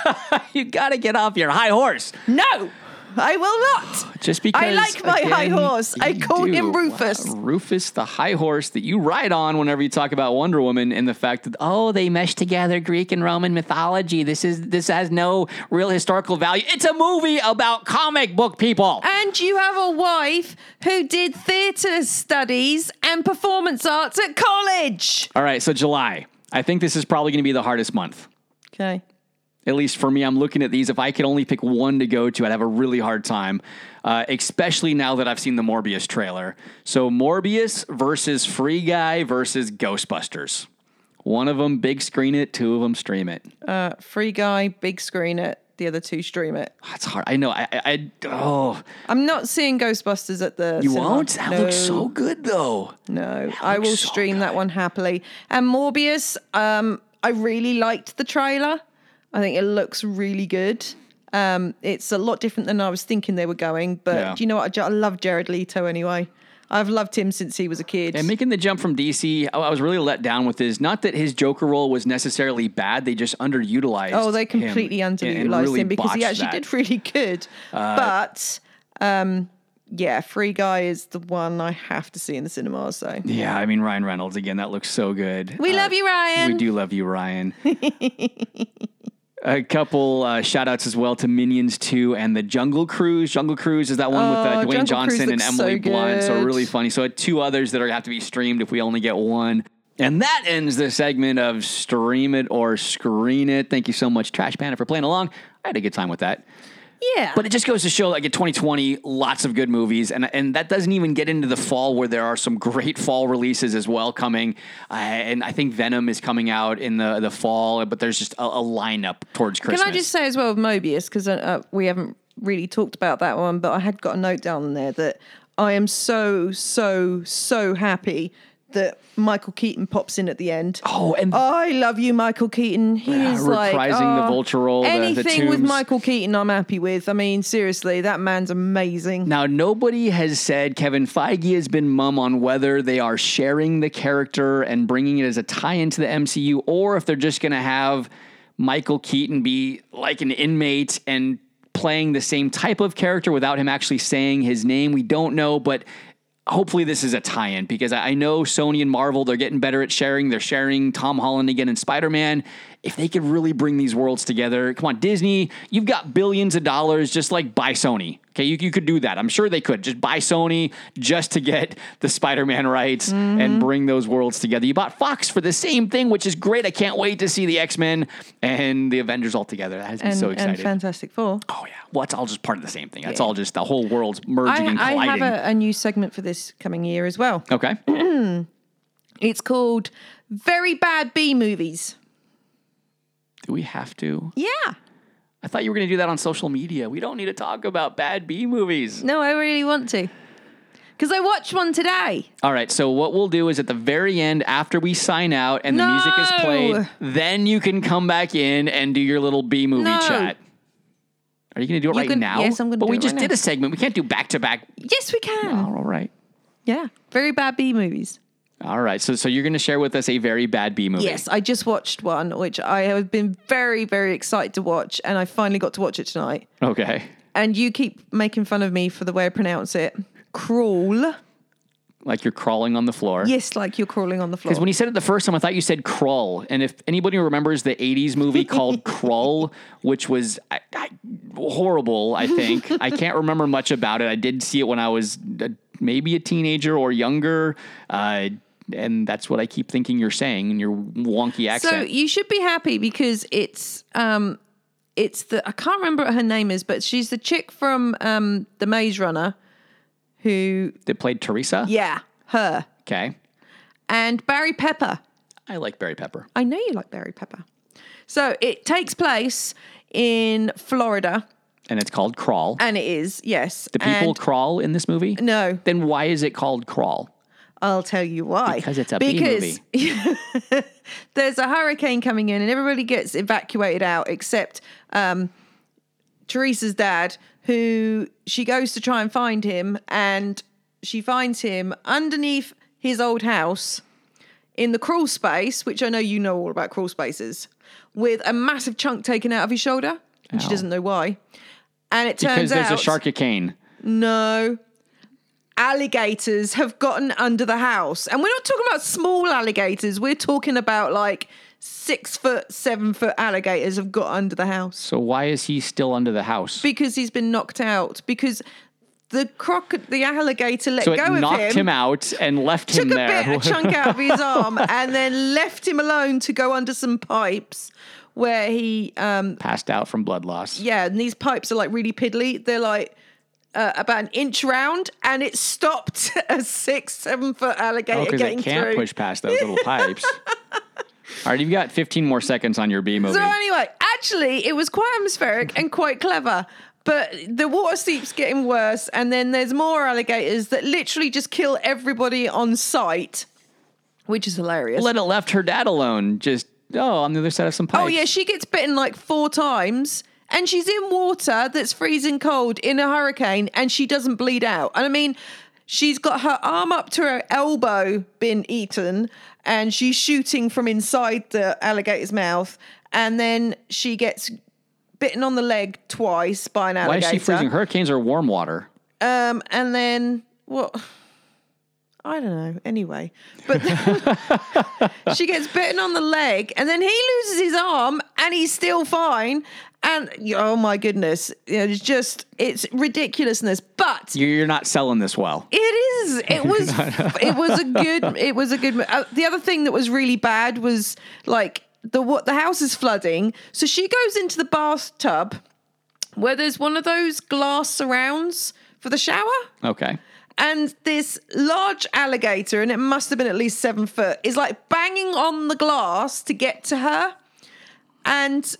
you got to get off your high horse. no, I will not. Just because I like my high horse. I call him. Rufus. Wow, Rufus, the high horse that you ride on whenever you talk about Wonder Woman, and the fact that oh, they mesh together Greek and Roman mythology. This is this has no real historical value. It's a movie about comic book people. And you have a wife who did theatre studies and performance arts at college. All right, so July. I think this is probably going to be the hardest month. Okay. At least for me, I'm looking at these. If I could only pick one to go to, I'd have a really hard time, uh, especially now that I've seen the Morbius trailer. So, Morbius versus Free Guy versus Ghostbusters. One of them big screen it, two of them stream it. Uh, free guy, big screen it. The other two stream it. That's hard. I know. I, I, I oh, I'm not seeing Ghostbusters at the. you cinema. won't. That no, looks so good though. No, I will so stream that one happily. And Morbius, um, I really liked the trailer. I think it looks really good. Um, it's a lot different than I was thinking they were going. But Yeah. do you know what? I, ju- I love Jared Leto anyway. I've loved him since he was a kid. And making the jump from DC, I I was really let down with his. Not that his Joker role was necessarily bad; they just underutilized. Oh, they him completely and- and underutilized really him because he botched actually that. Uh, did really good. but um, yeah, Free Guy is the one I have to see in the cinema. So Yeah, I mean Ryan Reynolds again. That looks so good. we Uh, love you, Ryan. We do love you, Ryan. A couple uh, shout outs as well to Minions 2 and the Jungle Cruise. Jungle Cruise is that one with uh, Oh, Dwayne Jungle Johnson and Emily so Blunt. So really funny. So two others that are going to have to be streamed if we only get one. And that ends the segment of Stream It or Screen It. Thank you so much, Trash Panda, for playing along. I had a good time with that. Yeah, But it just goes to show, like in 2020, lots of good movies, and and that doesn't even get into the fall where there are some great fall releases as well coming. Uh, and I think Venom is coming out in the the fall, but there's just a, a lineup towards Christmas. Can I just say as well with Morbius because uh, uh, we haven't really talked about that one, but I had got a note down there that I am so so so happy that Michael Keaton pops in at the end. Oh, and I love you, Michael Keaton. He Yeah, is like reprising the oh, vulture role, the- the Anything with Michael Keaton, I'm happy with. I mean, seriously, that man's amazing. Now, nobody has said Kevin Feige has been mum on whether they are sharing the character and bringing it as a tie into the MCU, or if they're just going to have Michael Keaton be like an inmate and playing the same type of character without him actually saying his name. We don't know, but hopefully this is a tie-in because I know Sony and Marvel they're getting better at sharing. They're sharing Tom Holland again in Spider-Man. If they could really bring these worlds together, come on, Disney, you've got billions of dollars. Just like buy Sony. Okay, you, you could do that. I'm sure they could just buy Sony just to get the Spider-Man rights Mm-hmm. and bring those worlds together. You bought Fox for the same thing, which is great. I can't wait to see the X-Men and the Avengers all together. That has me And, so and. Fantastic Four. oh yeah, well, it's all just part of the same thing. That's Yeah. all just the whole world's I, merging and colliding. I have a, a new segment for this coming year as well. okay. It's called Very Bad B Movies. Do we have to? Yeah. I thought you were going to do that on social media. We don't need to talk about bad B movies. No, I really want to. Because I watched one today. All right, so what we'll do is at the very end, after we sign out and the music is played, then you can come back in and do your little B movie No. chat. Are you going to do it right can- now? yes, I'm gonna But do we it just right did now. a segment. We can't do back to back. Yes, we can. All right. Yeah. Very Bad B Movies. All right. So so you're going to share with us a very bad B movie. Yes, I just watched one, which I have been very, very excited to watch, and I finally got to watch it tonight. Okay. And you keep making fun of me for the way I pronounce it. Crawl. Like you're crawling on the floor. Yes, like you're crawling on the floor. Because when you said it the first time, I thought you said crawl. And if anybody remembers the 80s movie called Crawl, which was I, I, horrible, I think. I can't remember much about it. I did see it when I was uh, maybe a teenager or younger. Uh, and that's what I keep thinking you're saying in your wonky accent. So you should be happy because it's um it's the I can't remember what her name is, but she's the chick from um the Maze Runner who that played Teresa? yeah, her. Okay. And Barry Pepper. I like Barry Pepper. I know you like Barry Pepper. So it takes place in Florida And it's called Crawl. and it is, yes. Do people and crawl in this movie? No. Then why is it called Crawl? I'll tell you why. Because it's a because there's a hurricane coming in and everybody gets evacuated out except um, Teresa's dad, who she goes to try and find him, and she finds him underneath his old house in the crawl space, which I know you know all about crawl spaces, with a massive chunk taken out of his shoulder, and she doesn't know why. And it turns out. Because there's out a shark cane. no. Alligators have gotten under the house. And we're not talking about small alligators. We're talking about like six foot, seven foot alligators have got under the house So why is he still under the house? because he's been knocked out. Because the croc, the alligator let so it go of knocked him, him, out and left took him a there. bit, a chunk out of his arm, and then left him alone to go under some pipes where he um, Passed out from blood loss. yeah, and these pipes are like really piddly. They're like uh, about an inch round, and it stopped a six, seven foot alligator Oh, because getting it can't through. push past those little pipes. All right, you've got 15 more seconds on your B movie. So anyway, actually, it was quite atmospheric and quite clever. But the water seep's getting worse, and then there's more alligators that literally just kill everybody on sight, which is hilarious. Let it left her dad alone. Just oh, on the other side of some pipes. Oh yeah, she gets bitten like four times, and she's in water that's freezing cold in a hurricane, and she doesn't bleed out. And I mean, she's got her arm up to her elbow, been eaten, and she's shooting from inside the alligator's mouth, and then she gets bitten on the leg twice by an alligator. Why is she freezing? Hurricanes are warm water. Um, and then what? I don't know. Anyway, but she gets bitten on the leg, and then he loses his arm, and he's still fine. And oh my goodness, it's just it's ridiculousness. But You're you're not selling this well. it is. It was. it was a good. It was a good. Uh, the other thing that was really bad was like the what the house is flooding, so she goes into the bathtub where there's one of those glass surrounds for the shower. Okay. And this large alligator, and it must have been at least seven foot, is like banging on the glass to get to her. And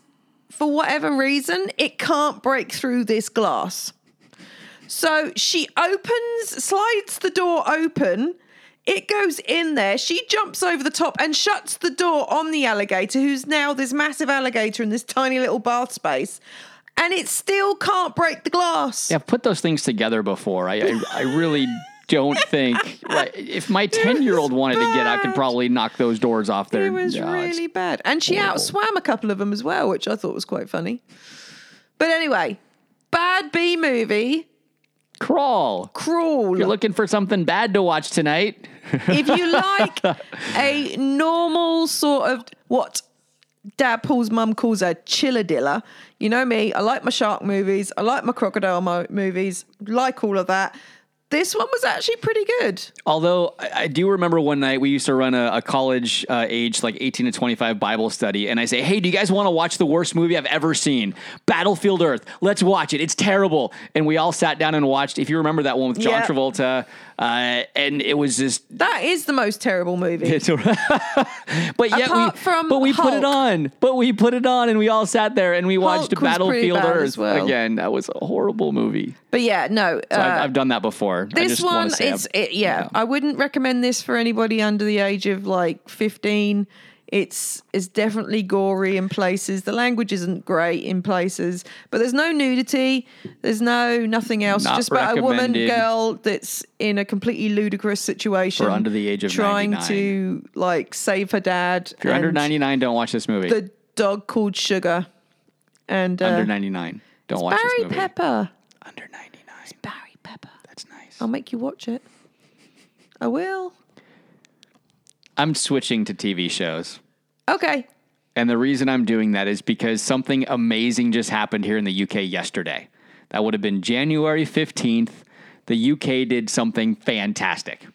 for whatever reason, it can't break through this glass. So she opens, slides the door open. It goes in there. She jumps over the top and shuts the door on the alligator, who's now this massive alligator in this tiny little bath space. And it still can't break the glass. Yeah, I've put those things together before. I I, I really don't think like, if my 10 year old wanted to get out, I could probably knock those doors off there. It was really bad. And she horrible. outswam a couple of them as well, which I thought was quite funny. But anyway, bad B movie, Crawl. Crawl. If you're looking for something bad to watch tonight, if you like a normal sort of what Dad Paul's mum calls a chilladilla, you know me, I like my shark movies, I like my crocodile mo- movies, like all of that. This one was actually pretty good. Although I, I do remember one night we used to run a, a college uh, age, like 18 to 25 Bible study, and I say, Hey, do you guys want to watch the worst movie I've ever seen? Battlefield Earth. Let's watch it. It's terrible. And we all sat down and watched, if you remember that one with John Yeah. Travolta, uh, and it was just. That is the most terrible movie. But yet Apart we, from but we put it on. But we put it on, and we all sat there and we watched Hulk Battlefield Earth as well. again. That was a horrible movie. But yeah, no. So I've, uh, I've done that before. This one it's it, yeah, i wouldn't recommend this for anybody under the age of like 15 it's it's definitely gory in places the language isn't great in places but there's no nudity there's no nothing else Not just about a woman girl that's in a completely ludicrous situation under the age of trying 99. to like save her dad If you're under 99, don't watch this movie. the dog called sugar and uh, under 99. Don't watch this barry movie. pepper Under 99. barry pepper That's nice. i'll make you watch it i will I'm switching to TV shows. okay And the reason I'm doing that is because something amazing just happened here in the UK yesterday. That would have been January 15th. The UK did something fantastic.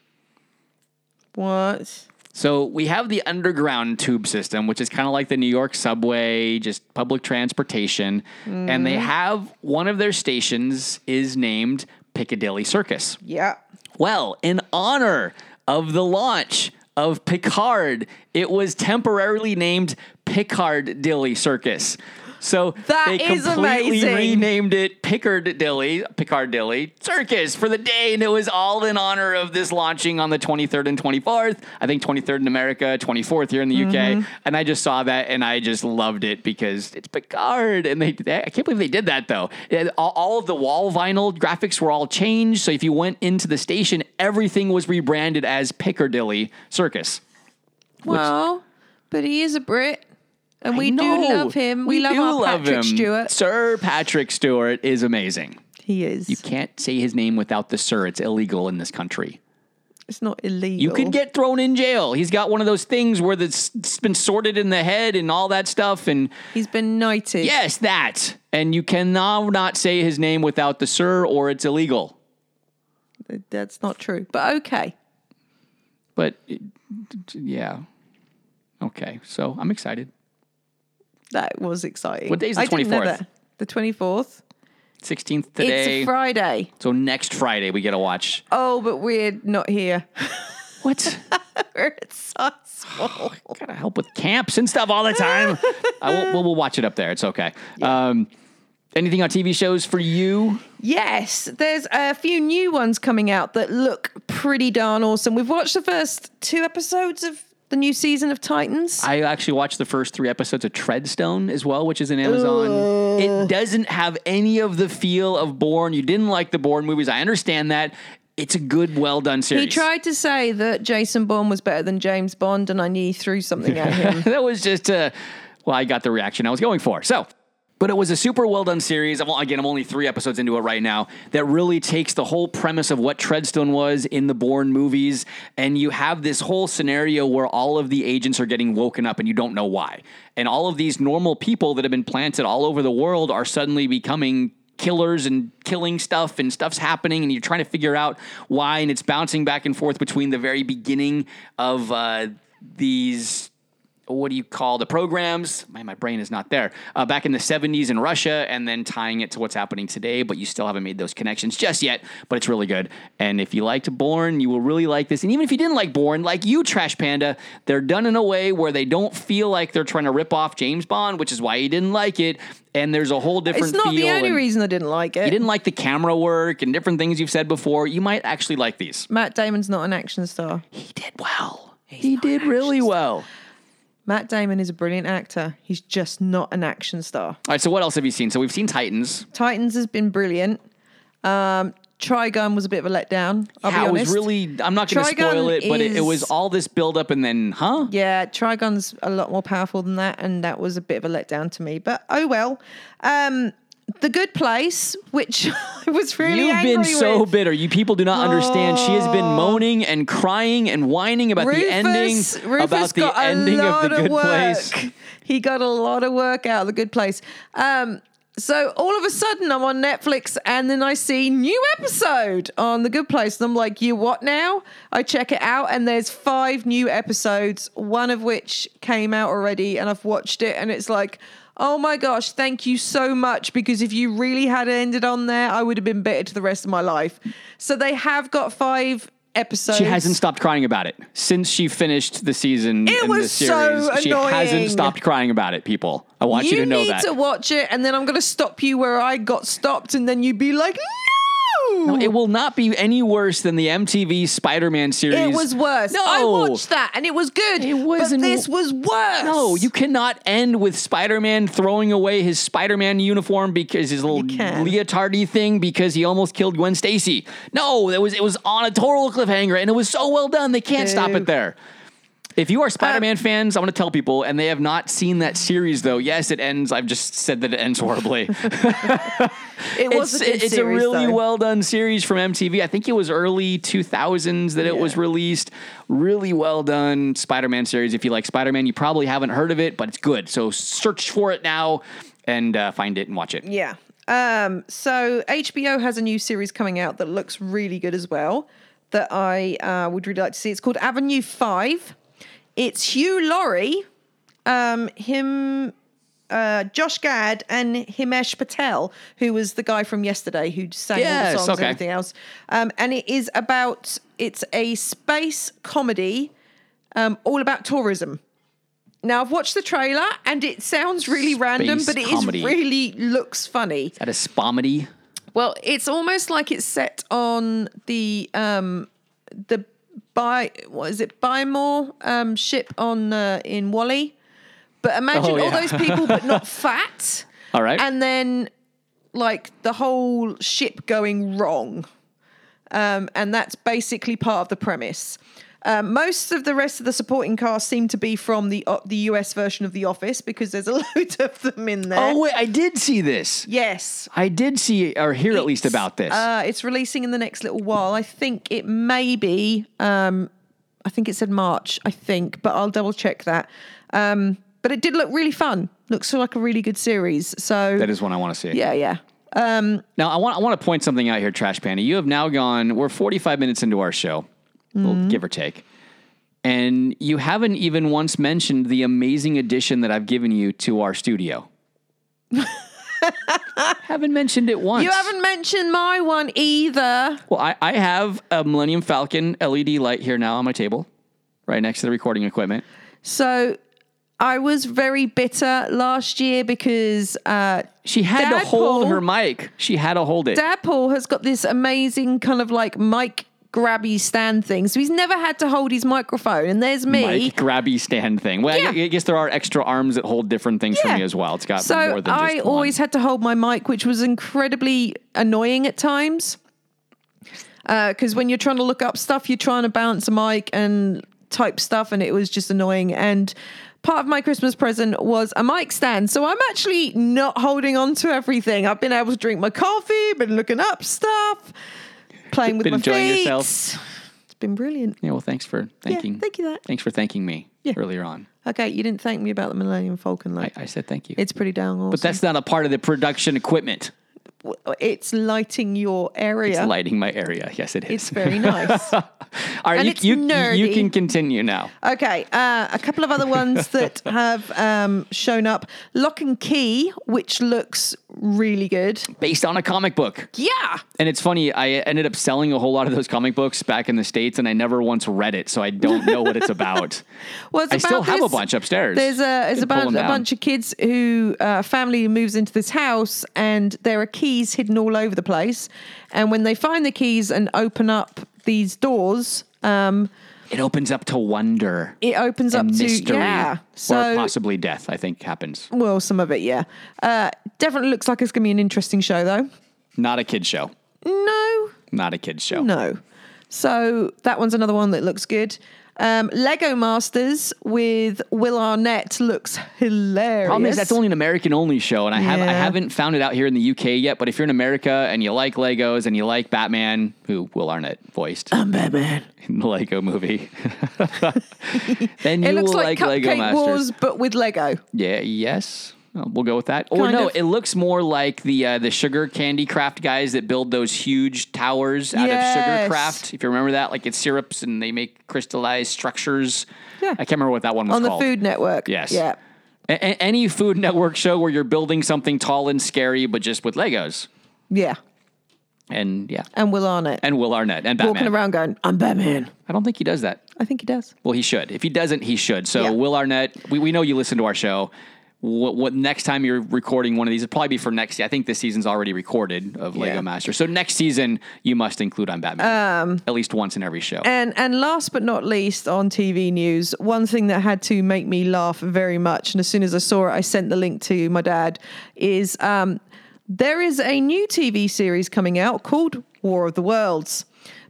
what So we have the underground tube system, which is kind of like the New York subway, just public transportation. And they mm-hmm. have one of their stations is named Piccadilly Circus. Yeah. Well, in honor of the launch of Picard, it was temporarily named Picardilly Circus. So That they completely renamed it Picardilly, Picardilly Circus for the day, and it was all in honor of this launching on the 23rd and 24th. I think 23rd in America, 24th here in the Mm-hmm. UK, and I just saw that and I just loved it because it's Picard, and they, they I can't believe they did that though. It- all, all of the wall vinyl graphics were all changed, so if you went into the station, everything was rebranded as Picardilly Circus. Well, but he is a Brit, and we do love him. We, love do our Patrick. Stewart. Sir Patrick Stewart is amazing. He is. You can't say his name without the sir. It's illegal in this country. It's not illegal. You could get thrown in jail. He's got one of those things where it's it's been sorted in the head and all that stuff. And He's been knighted. yes, that. And you cannot not say his name without the sir, or it's illegal. That's not true. But okay. But it- yeah, okay. So I'm excited. That was exciting. What day is the know 24th? The 24th. 16th today. It's a Friday. so next Friday we get to watch. Oh, but we're not here. What? we're at Sizewell. Gotta help with camps and stuff all the time. I will, we'll, we'll watch it up there. It's okay. Um, anything on TV shows for you? Yes, there's a few new ones coming out that look pretty darn awesome. We've watched the first two episodes of the new season of Titans. I actually watched the first three episodes of Treadstone as well, which is in Amazon. It doesn't have any of the feel of Bourne. You didn't like the Bourne movies. I understand that. It's a good, well done series. he tried to say that Jason Bourne was better than James Bond, and I nearly threw something at him. that was just uh well, I got the reaction I was going for. So, but it was a super well done series. I'm, again, I'm only three episodes into it right now. That really takes the whole premise of what Treadstone was in the Bourne movies, and you have this whole scenario where all of the agents are getting woken up, and you don't know why. And all of these normal people that have been planted all over the world are suddenly becoming killers and killing stuff and stuff's happening and you're trying to figure out why and it's bouncing back and forth between the very beginning of uh, these what do you call the programs? My, my brain is not there. Uh, back in the 70s in Russia, and then tying it to what's happening today, but you still haven't made those connections just yet. But it's really good. And if you liked Bourne, you will really like this. And even if you didn't like Bourne, like you, Trash Panda, they're done in a way where they don't feel like they're trying to rip off James Bond, which is why you didn't like it. And there's a whole different it's not the only reason I didn't like it. you didn't like the camera work and different things you've said before. You might actually like these. Matt Damon's not an action star. He did well. he did really well. Matt Damon is a brilliant actor. He's just not an action star. All right, so what else have you seen? So we've seen Titans. Titans has been brilliant. Um, Trigon was a bit of a letdown. I'll yeah, be it honest. was really. I'm not going to spoil it, but it, it was all this build up and then, huh? Yeah, Trigon's a lot more powerful than that, and that was a bit of a letdown to me. But oh well. Um, the Good Place, which I was really You've been so with. bitter. You people do not understand. She has been moaning and crying and whining about the ending, Rufus, Rufus about the got a ending of the Good work. Place. He got a lot of work out of the Good Place. Um, so all of a sudden, I'm on Netflix, and then I see new episode on the Good Place, and I'm like, "You what now?" I check it out, and there's five new episodes, one of which came out already, and I've watched it, and it's like. Oh my gosh, thank you so much. Because if you really had ended on there, I would have been bitter to the rest of my life. So they have got five episodes. She hasn't stopped crying about it since she finished the season. It was the so. She annoying. hasn't stopped crying about it. People, I want you, to know that. You need to watch it, and then I'm going to stop you where I got stopped, and then you'd be like, no. It will not be any worse than the MTV Spider-Man series. It was worse. No, I watched that, and it was good. It wasn't- But this was worse. No, you cannot end with Spider-Man throwing away his Spider-Man uniform because his little leotardy thing because he almost killed Gwen Stacy. No, it was it was on a total cliffhanger and it was so well done. They can't stop it there. If you are Spider-Man fans, I want to tell people, and they have not seen that series though. Yes, it ends. I've just said that it ends horribly. It was it's a it's a really though. well done series from MTV. I think it was early 2000s that it was released. Really well done Spider-Man series. If you like Spider-Man, you probably haven't heard of it, but it's good. So search for it now and uh, find it and watch it. Yeah. Um, so HBO has a new series coming out that looks really good as well. That I uh, would really like to see. It's called Avenue Five. It's Hugh Laurie, um, him, uh, Josh Gad, and Himesh Patel, who was the guy from yesterday who sang all Yes, the songs okay. and everything else. Um, and it is about it's a space comedy, um, all about tourism. now I've watched the trailer and it sounds really random, but it is comedy. really looks funny. At a spomedy. Well, it's almost like it's set on the um the by what is it Bymore um ship on uh, in WALL-E. But imagine Oh, all those people but not fat. All right. And then like the whole ship going wrong. Um, and that's basically part of the premise. Um, most of the rest of the supporting cast seem to be from the uh, the US version of The Office because there's a load of them in there. oh wait, I did see this. yes, I did see or hear at least about this. Uh, it's releasing in the next little while. I think it may be. Um, I think it said March. I think, but I'll double check that. Um, but it did look really fun. Looks like a really good series. So that is one I want to see. yeah, yeah. Now I want I want to point something out here, Trash Panty. You have now gone. We're 45 minutes into our show, Mm-hmm. give or take, and you haven't even once mentioned the amazing addition that I've given you to our studio. haven't mentioned it once. You haven't mentioned my one either. Well, I, I have a Millennium Falcon LED light here now on my table, right next to the recording equipment. So I was very bitter last year because uh, She had to hold Paul- her mic. She had to hold it. Dad Paul has got this amazing kind of like mic grabby stand thing. So he's never had to hold his microphone. And there's me. Mic grabby stand thing. Well, I Yeah. I guess there are extra arms that hold different things for me as well. It's got so more than just I one. always had to hold my mic, which was incredibly annoying at times. Uh, because when you're trying to look up stuff, you're trying to balance a mic and type stuff, and it was just annoying. And part of my Christmas present was a mic stand. So I'm actually not holding on to everything. I've been able to drink my coffee, been looking up stuff, playing with Been my enjoying feet. yourself? It's been brilliant. Yeah, well, thanks for thanking. thank you that. Thanks for thanking me Yeah. earlier on. Okay, you didn't thank me about the Millennium Falcon I, light. I said thank you. it's pretty damn awesome. but that's not a part of the production equipment. It's lighting your area. It's lighting my area. Yes, it is. It's very nice. All right, and you, it's you, you can continue now. Okay, uh, a couple of other ones that have um, shown up. Lock and Key, which looks really good. Based on a comic book. Yeah. And it's funny, I ended up selling a whole lot of those comic books back in the States, and I never once read it, so I don't know what it's about. Well, it's I still about have a bunch upstairs. There's a there's Can a bunch, a bunch of kids who uh, family moves into this house, and there are keys hidden all over the place. And when they find the keys and open up these doors, um, It opens up to wonder it opens up to mystery, yeah. or possibly death. I think happens. well, some of it, yeah. Uh, definitely looks like it's going to be an interesting show, though. Not a kid show. No, Not a kid show. No. So that one's another one that looks good. Um, Lego Masters with Will Arnett looks hilarious. Problem is that's only an American only show, and I have I Yeah. haven't found it out here in the UK yet. But if you're in America and you like Legos and you like Batman, who Will Arnett voiced I'm Batman. in the Lego movie, then you It looks will like, like, Lego Cupcake Masters. Wars, but with Lego. Yeah, yes. Uh, We'll go with that. Or Kind no, of. it looks more like the uh, the sugar candy craft guys that build those huge towers out Yes. of sugar craft. If you remember that, like it's syrups and they make crystallized structures. Yeah. I can't remember what that one was On the called. Food Network. Yes. Yeah. A- a- any Food Network show where you're building something tall and scary, but just with Legos. Yeah. And yeah, And Will Arnett. and Will Arnett and Batman. Walking around going, I'm Batman. I don't think he does that. I think he does. Well, he should. If he doesn't, he should. So Yeah. Will Arnett, we, we know you listen to our show. What, what next time you're recording one of these? It'll probably be for next. Year. I think this season's already recorded of Yeah. Lego Master. So next season you must include on Batman um, at least once in every show. And and last but not least on TV news, one thing that had to make me laugh very much, and as soon as I saw it, I sent the link to my dad, is um, there is a new TV series coming out called War of the Worlds.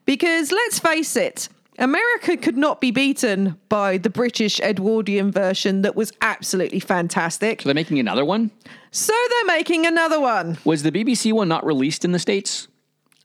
Because let's face it, America could not be beaten by the British Edwardian version that was absolutely fantastic. so they're making another one. So they're making another one. Was the BBC one not released in the states?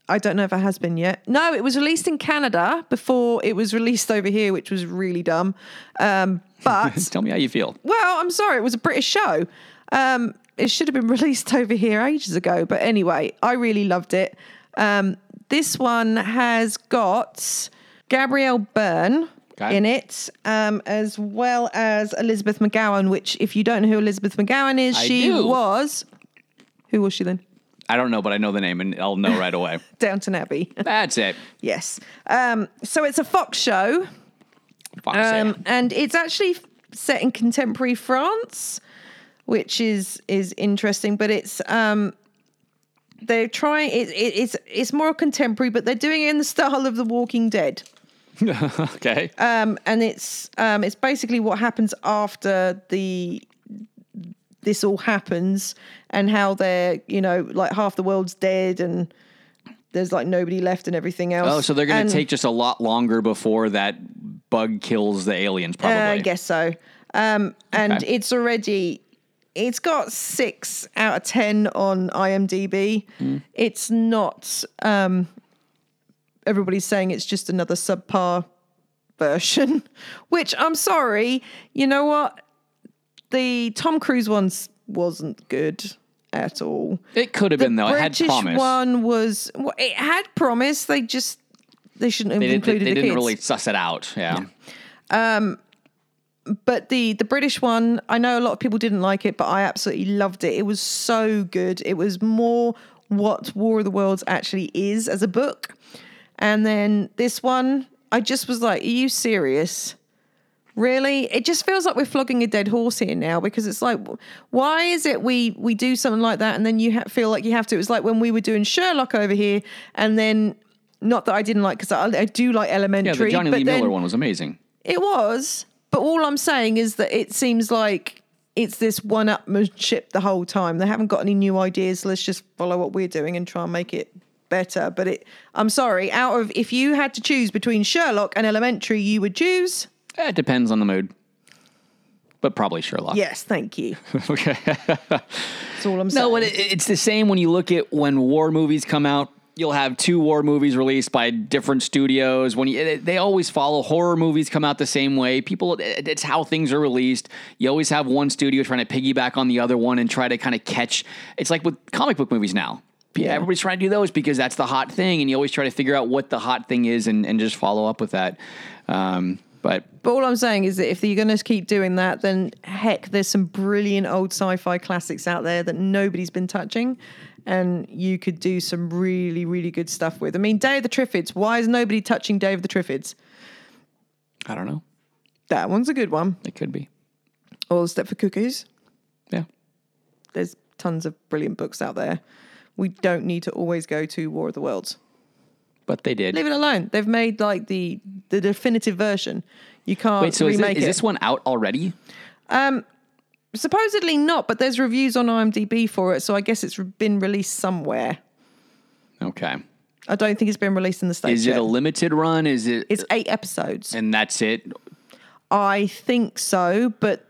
I don't know if it has been yet. No, it was released in Canada before it was released over here, which was really dumb. Um, but Tell me how you feel. well, I'm sorry, it was a British show. Um, it should have been released over here ages ago. But anyway, I really loved it. Um, this one has got Gabriel Byrne Okay. in it, um, as well as Elizabeth McGovern. Which, if you don't know who Elizabeth McGovern is, I she do. was. Who was she then? I don't know, but I know the name and I'll know right away. Downton Abbey. That's it. yes. Um, so it's a Fox show. Fox Um, and it's actually set in contemporary France, which is is interesting. But it's um, they're trying. It, it, it's it's more contemporary, but they're doing it in the style of The Walking Dead. okay. Um, and it's um, it's basically what happens after the this all happens and how they're you know like half the world's dead and there's like nobody left and everything else. Oh, so they're going to take just a lot longer before that bug kills the aliens, probably. Uh, I guess so. Um, and Okay. it's already it's got six out of ten on IMDb. Hmm. It's not. Um, everybody's saying it's just another subpar version, which I'm sorry. You know what? The Tom Cruise ones wasn't good at all. It could have been though. It had British promise. one was well, it had promise. They just they shouldn't have they didn't, they, they the didn't kids. really suss it out. Yeah. Um. but the the British one, I know a lot of people didn't like it, but I absolutely loved it. It was so good. It was more what War of the Worlds actually is as a book. And then this one, I just was like, "Are you serious?" Really? It just feels like we're flogging a dead horse here now because it's like, why is it we we do something like that and then you ha- feel like you have to? It was like when we were doing Sherlock over here, and then not that I didn't like because I, I do like Elementary. Yeah, the Jonny Lee then, Miller one was amazing. it was, but all I'm saying is that it seems like it's this one-upmanship the whole time. They haven't got any new ideas. Let's just follow what we're doing and try and make it better. But it, I'm sorry. Out of if you had to choose between Sherlock and Elementary, you would choose. It depends on the mood, but probably Sherlock. Yes, thank you. okay. That's all I'm saying. No, it, it's the same when you look at when war movies come out. You'll have two war movies released by different studios. When you, they always follow horror movies come out the same way. People, it's how things are released. You always have one studio trying to piggyback on the other one and try to kind of catch. It's like with comic book movies now. Yeah, everybody's trying to do those because that's the hot thing, and you always try to figure out what the hot thing is and, and just follow up with that. Um, but But all I'm saying is that if you're going to keep doing that, then heck, there's some brilliant old sci-fi classics out there that nobody's been touching, and you could do some really, really good stuff with. I mean, Day of the Triffids. Why is nobody touching Day of the Triffids? I don't know. That one's a good one. It could be. All Step for Cuckoos. Yeah. There's tons of brilliant books out there. We don't need to always go to War of the Worlds. But they did. Leave it alone. They've made like the the definitive version. You can't Wait, so is, remake it, is this one out already? Um, supposedly not, but there's reviews on IMDb for it, so I guess it's been released somewhere. Okay. I don't think it's been released in the states. Is it yet. a limited run? Is it? It's eight episodes. and that's it. I think so, but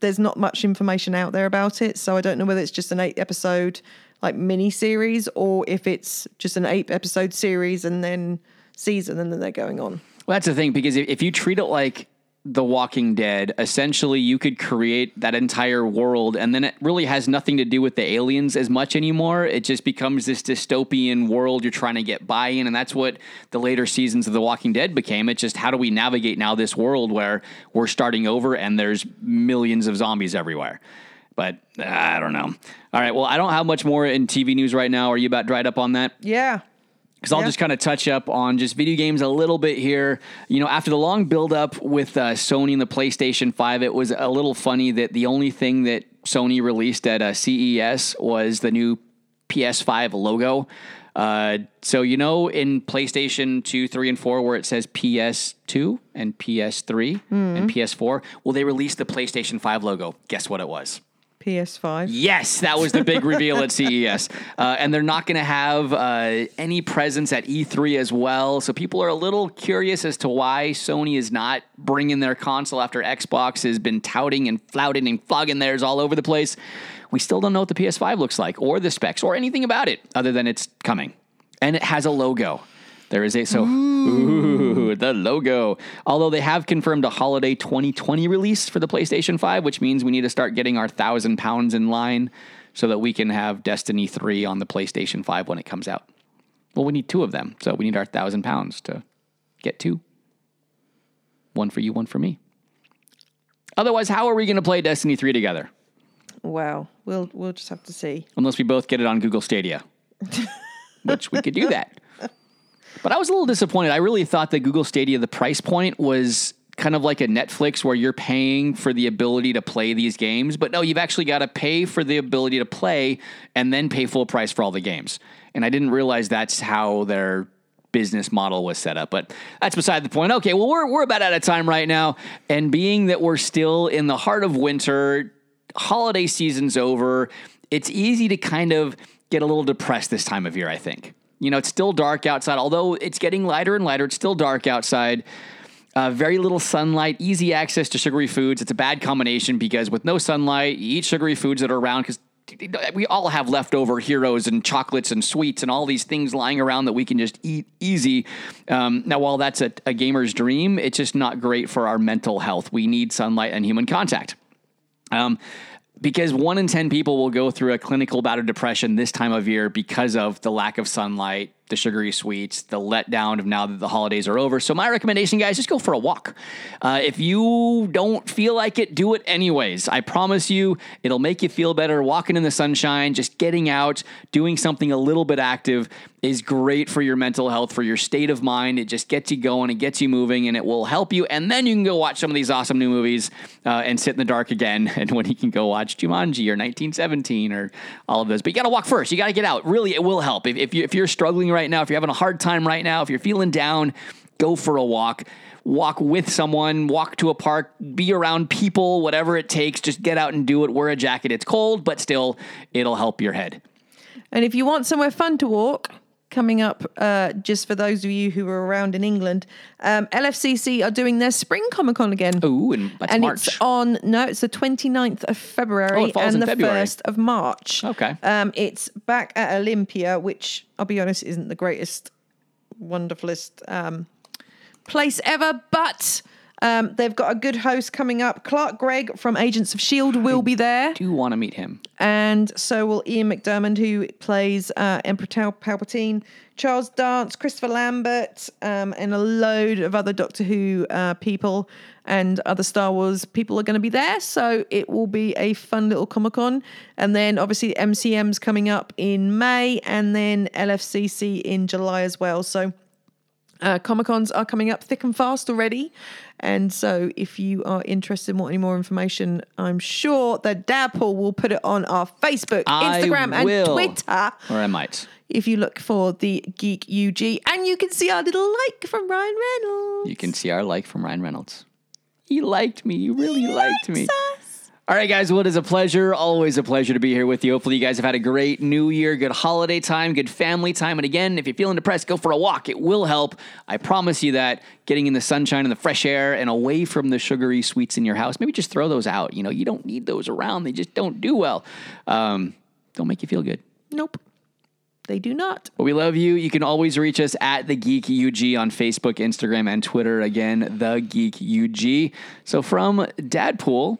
there's not much information out there about it, so I don't know whether it's just an eight episode like mini series or if it's just an eight episode series and then season and then they're going on. Well, that's the thing because if, if you treat it like The Walking Dead, essentially you could create that entire world, and then it really has nothing to do with the aliens as much anymore. It just becomes this dystopian world you're trying to get by in, and that's what the later seasons of The Walking Dead became. It's just how do we navigate now this world where we're starting over and there's millions of zombies everywhere. But uh, I don't know. All right, well, I don't have much more in TV news right now. Are you about dried up on that? Yeah. Because I'll Yeah. just kind of touch up on just video games a little bit here. You know, after the long build up with uh, Sony and the PlayStation 5, it was a little funny that the only thing that Sony released at uh, CES was the new PS5 logo. Uh, so, you know, in PlayStation 2, 3, and 4, where it says PS2 and PS3 and PS4, well, they released the PlayStation 5 logo. Guess what it was? PS5. Yes, that was the big reveal at CES. Uh, and they're not going to have uh, any presence at E3 as well. So people are a little curious as to why Sony is not bringing their console after Xbox has been touting and flouting and flogging theirs all over the place. We still don't know what the PS5 looks like or the specs or anything about it other than it's coming. And it has a logo. There is a so ooh, the logo. Although they have confirmed a holiday 2020 release for the PlayStation 5, which means we need to start getting our thousand pounds in line so that we can have Destiny 3 on the PlayStation 5 when it comes out. Well, we need two of them, so we need our thousand pounds to get two. One for you, one for me. Otherwise, how are we going to play Destiny 3 together? Well, We'll we'll just have to see. Unless we both get it on Google Stadia, which we could do that. But I was a little disappointed. I really thought that Google Stadia, the price point was kind of like a Netflix where you're paying for the ability to play these games, but no, you've actually got to pay for the ability to play and then pay full price for all the games. And I didn't realize that's how their business model was set up. But that's beside the point. Okay, well, we're, we're about out of time right now. And being that we're still in the heart of winter, holiday season's over, it's easy to kind of get a little depressed this time of year, I think. You know, it's still dark outside, although it's getting lighter and lighter, it's still dark outside. Uh, very little sunlight, easy access to sugary foods. It's a bad combination because with no sunlight, you eat sugary foods that are around because we all have leftover heroes and chocolates and sweets and all these things lying around that we can just eat easy. Um, now, while that's a, a gamer's dream, it's just not great for our mental health. We need sunlight and human contact. Um, because one in 10 people will go through a clinical bout of depression this time of year because of the lack of sunlight, the sugary sweets, the letdown of now that the holidays are over. So, my recommendation, guys, just go for a walk. Uh, if you don't feel like it, do it anyways. I promise you, it'll make you feel better. Walking in the sunshine, just getting out, doing something a little bit active is great for your mental health, for your state of mind. It just gets you going, it gets you moving, and it will help you. And then you can go watch some of these awesome new movies uh, and sit in the dark again. And when you can go watch Jumanji or 1917 or all of those, but you got to walk first. You got to get out. Really, it will help. If, if, you, if you're struggling right now, if you're having a hard time right now, if you're feeling down, go for a walk. Walk with someone, walk to a park, be around people, whatever it takes. Just get out and do it. Wear a jacket. It's cold, but still, it'll help your head. And if you want somewhere fun to walk, coming up, uh, just for those of you who are around in England, um, LFCC are doing their Spring Comic Con again. Ooh, and that's and March. it's on, no, it's the 29th of February Oh, it falls and in the February. 1st of March. Okay. Um, it's back at Olympia, which I'll be honest isn't the greatest, wonderfulest um, place ever, but um, they've got a good host coming up. Clark Gregg from Agents of S.H.I.E.L.D. will be there. do you want to meet him. And so will Ian McDiarmid, who plays uh, Emperor Tal- Palpatine, Charles Dance, Christopher Lambert, um, and a load of other Doctor Who uh, people and other Star Wars people are going to be there. So it will be a fun little Comic Con. And then obviously MCM's coming up in May and then LFCC in July as well. So uh, Comic Cons are coming up thick and fast already. And so, if you are interested in wanting more information, I'm sure that Dadpool will put it on our Facebook, I Instagram, and. Twitter Or I might. if you look for the Geek UG. And you can see our little like from Ryan Reynolds. You can see our like from Ryan Reynolds. He liked me. He really liked me. All right, guys. Well, it is a pleasure. Always a pleasure to be here with you. Hopefully, you guys have had a great new year, good holiday time, good family time. And again, if you're feeling depressed, go for a walk. It will help. I promise you that. Getting in the sunshine and the fresh air and away from the sugary sweets in your house, maybe just throw those out. You know, you don't need those around. They just don't do well. Um, don't make you feel good. Nope. They do not. But we love you. You can always reach us at the Geek UG on Facebook, Instagram, and Twitter. Again, the Geek UG. So from Dadpool,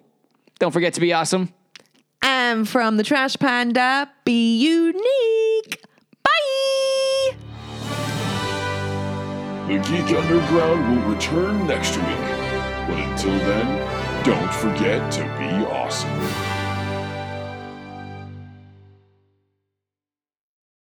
don't forget to be awesome. And from the Trash Panda, be unique. Bye. The Geek Underground will return next week. But until then, don't forget to be awesome.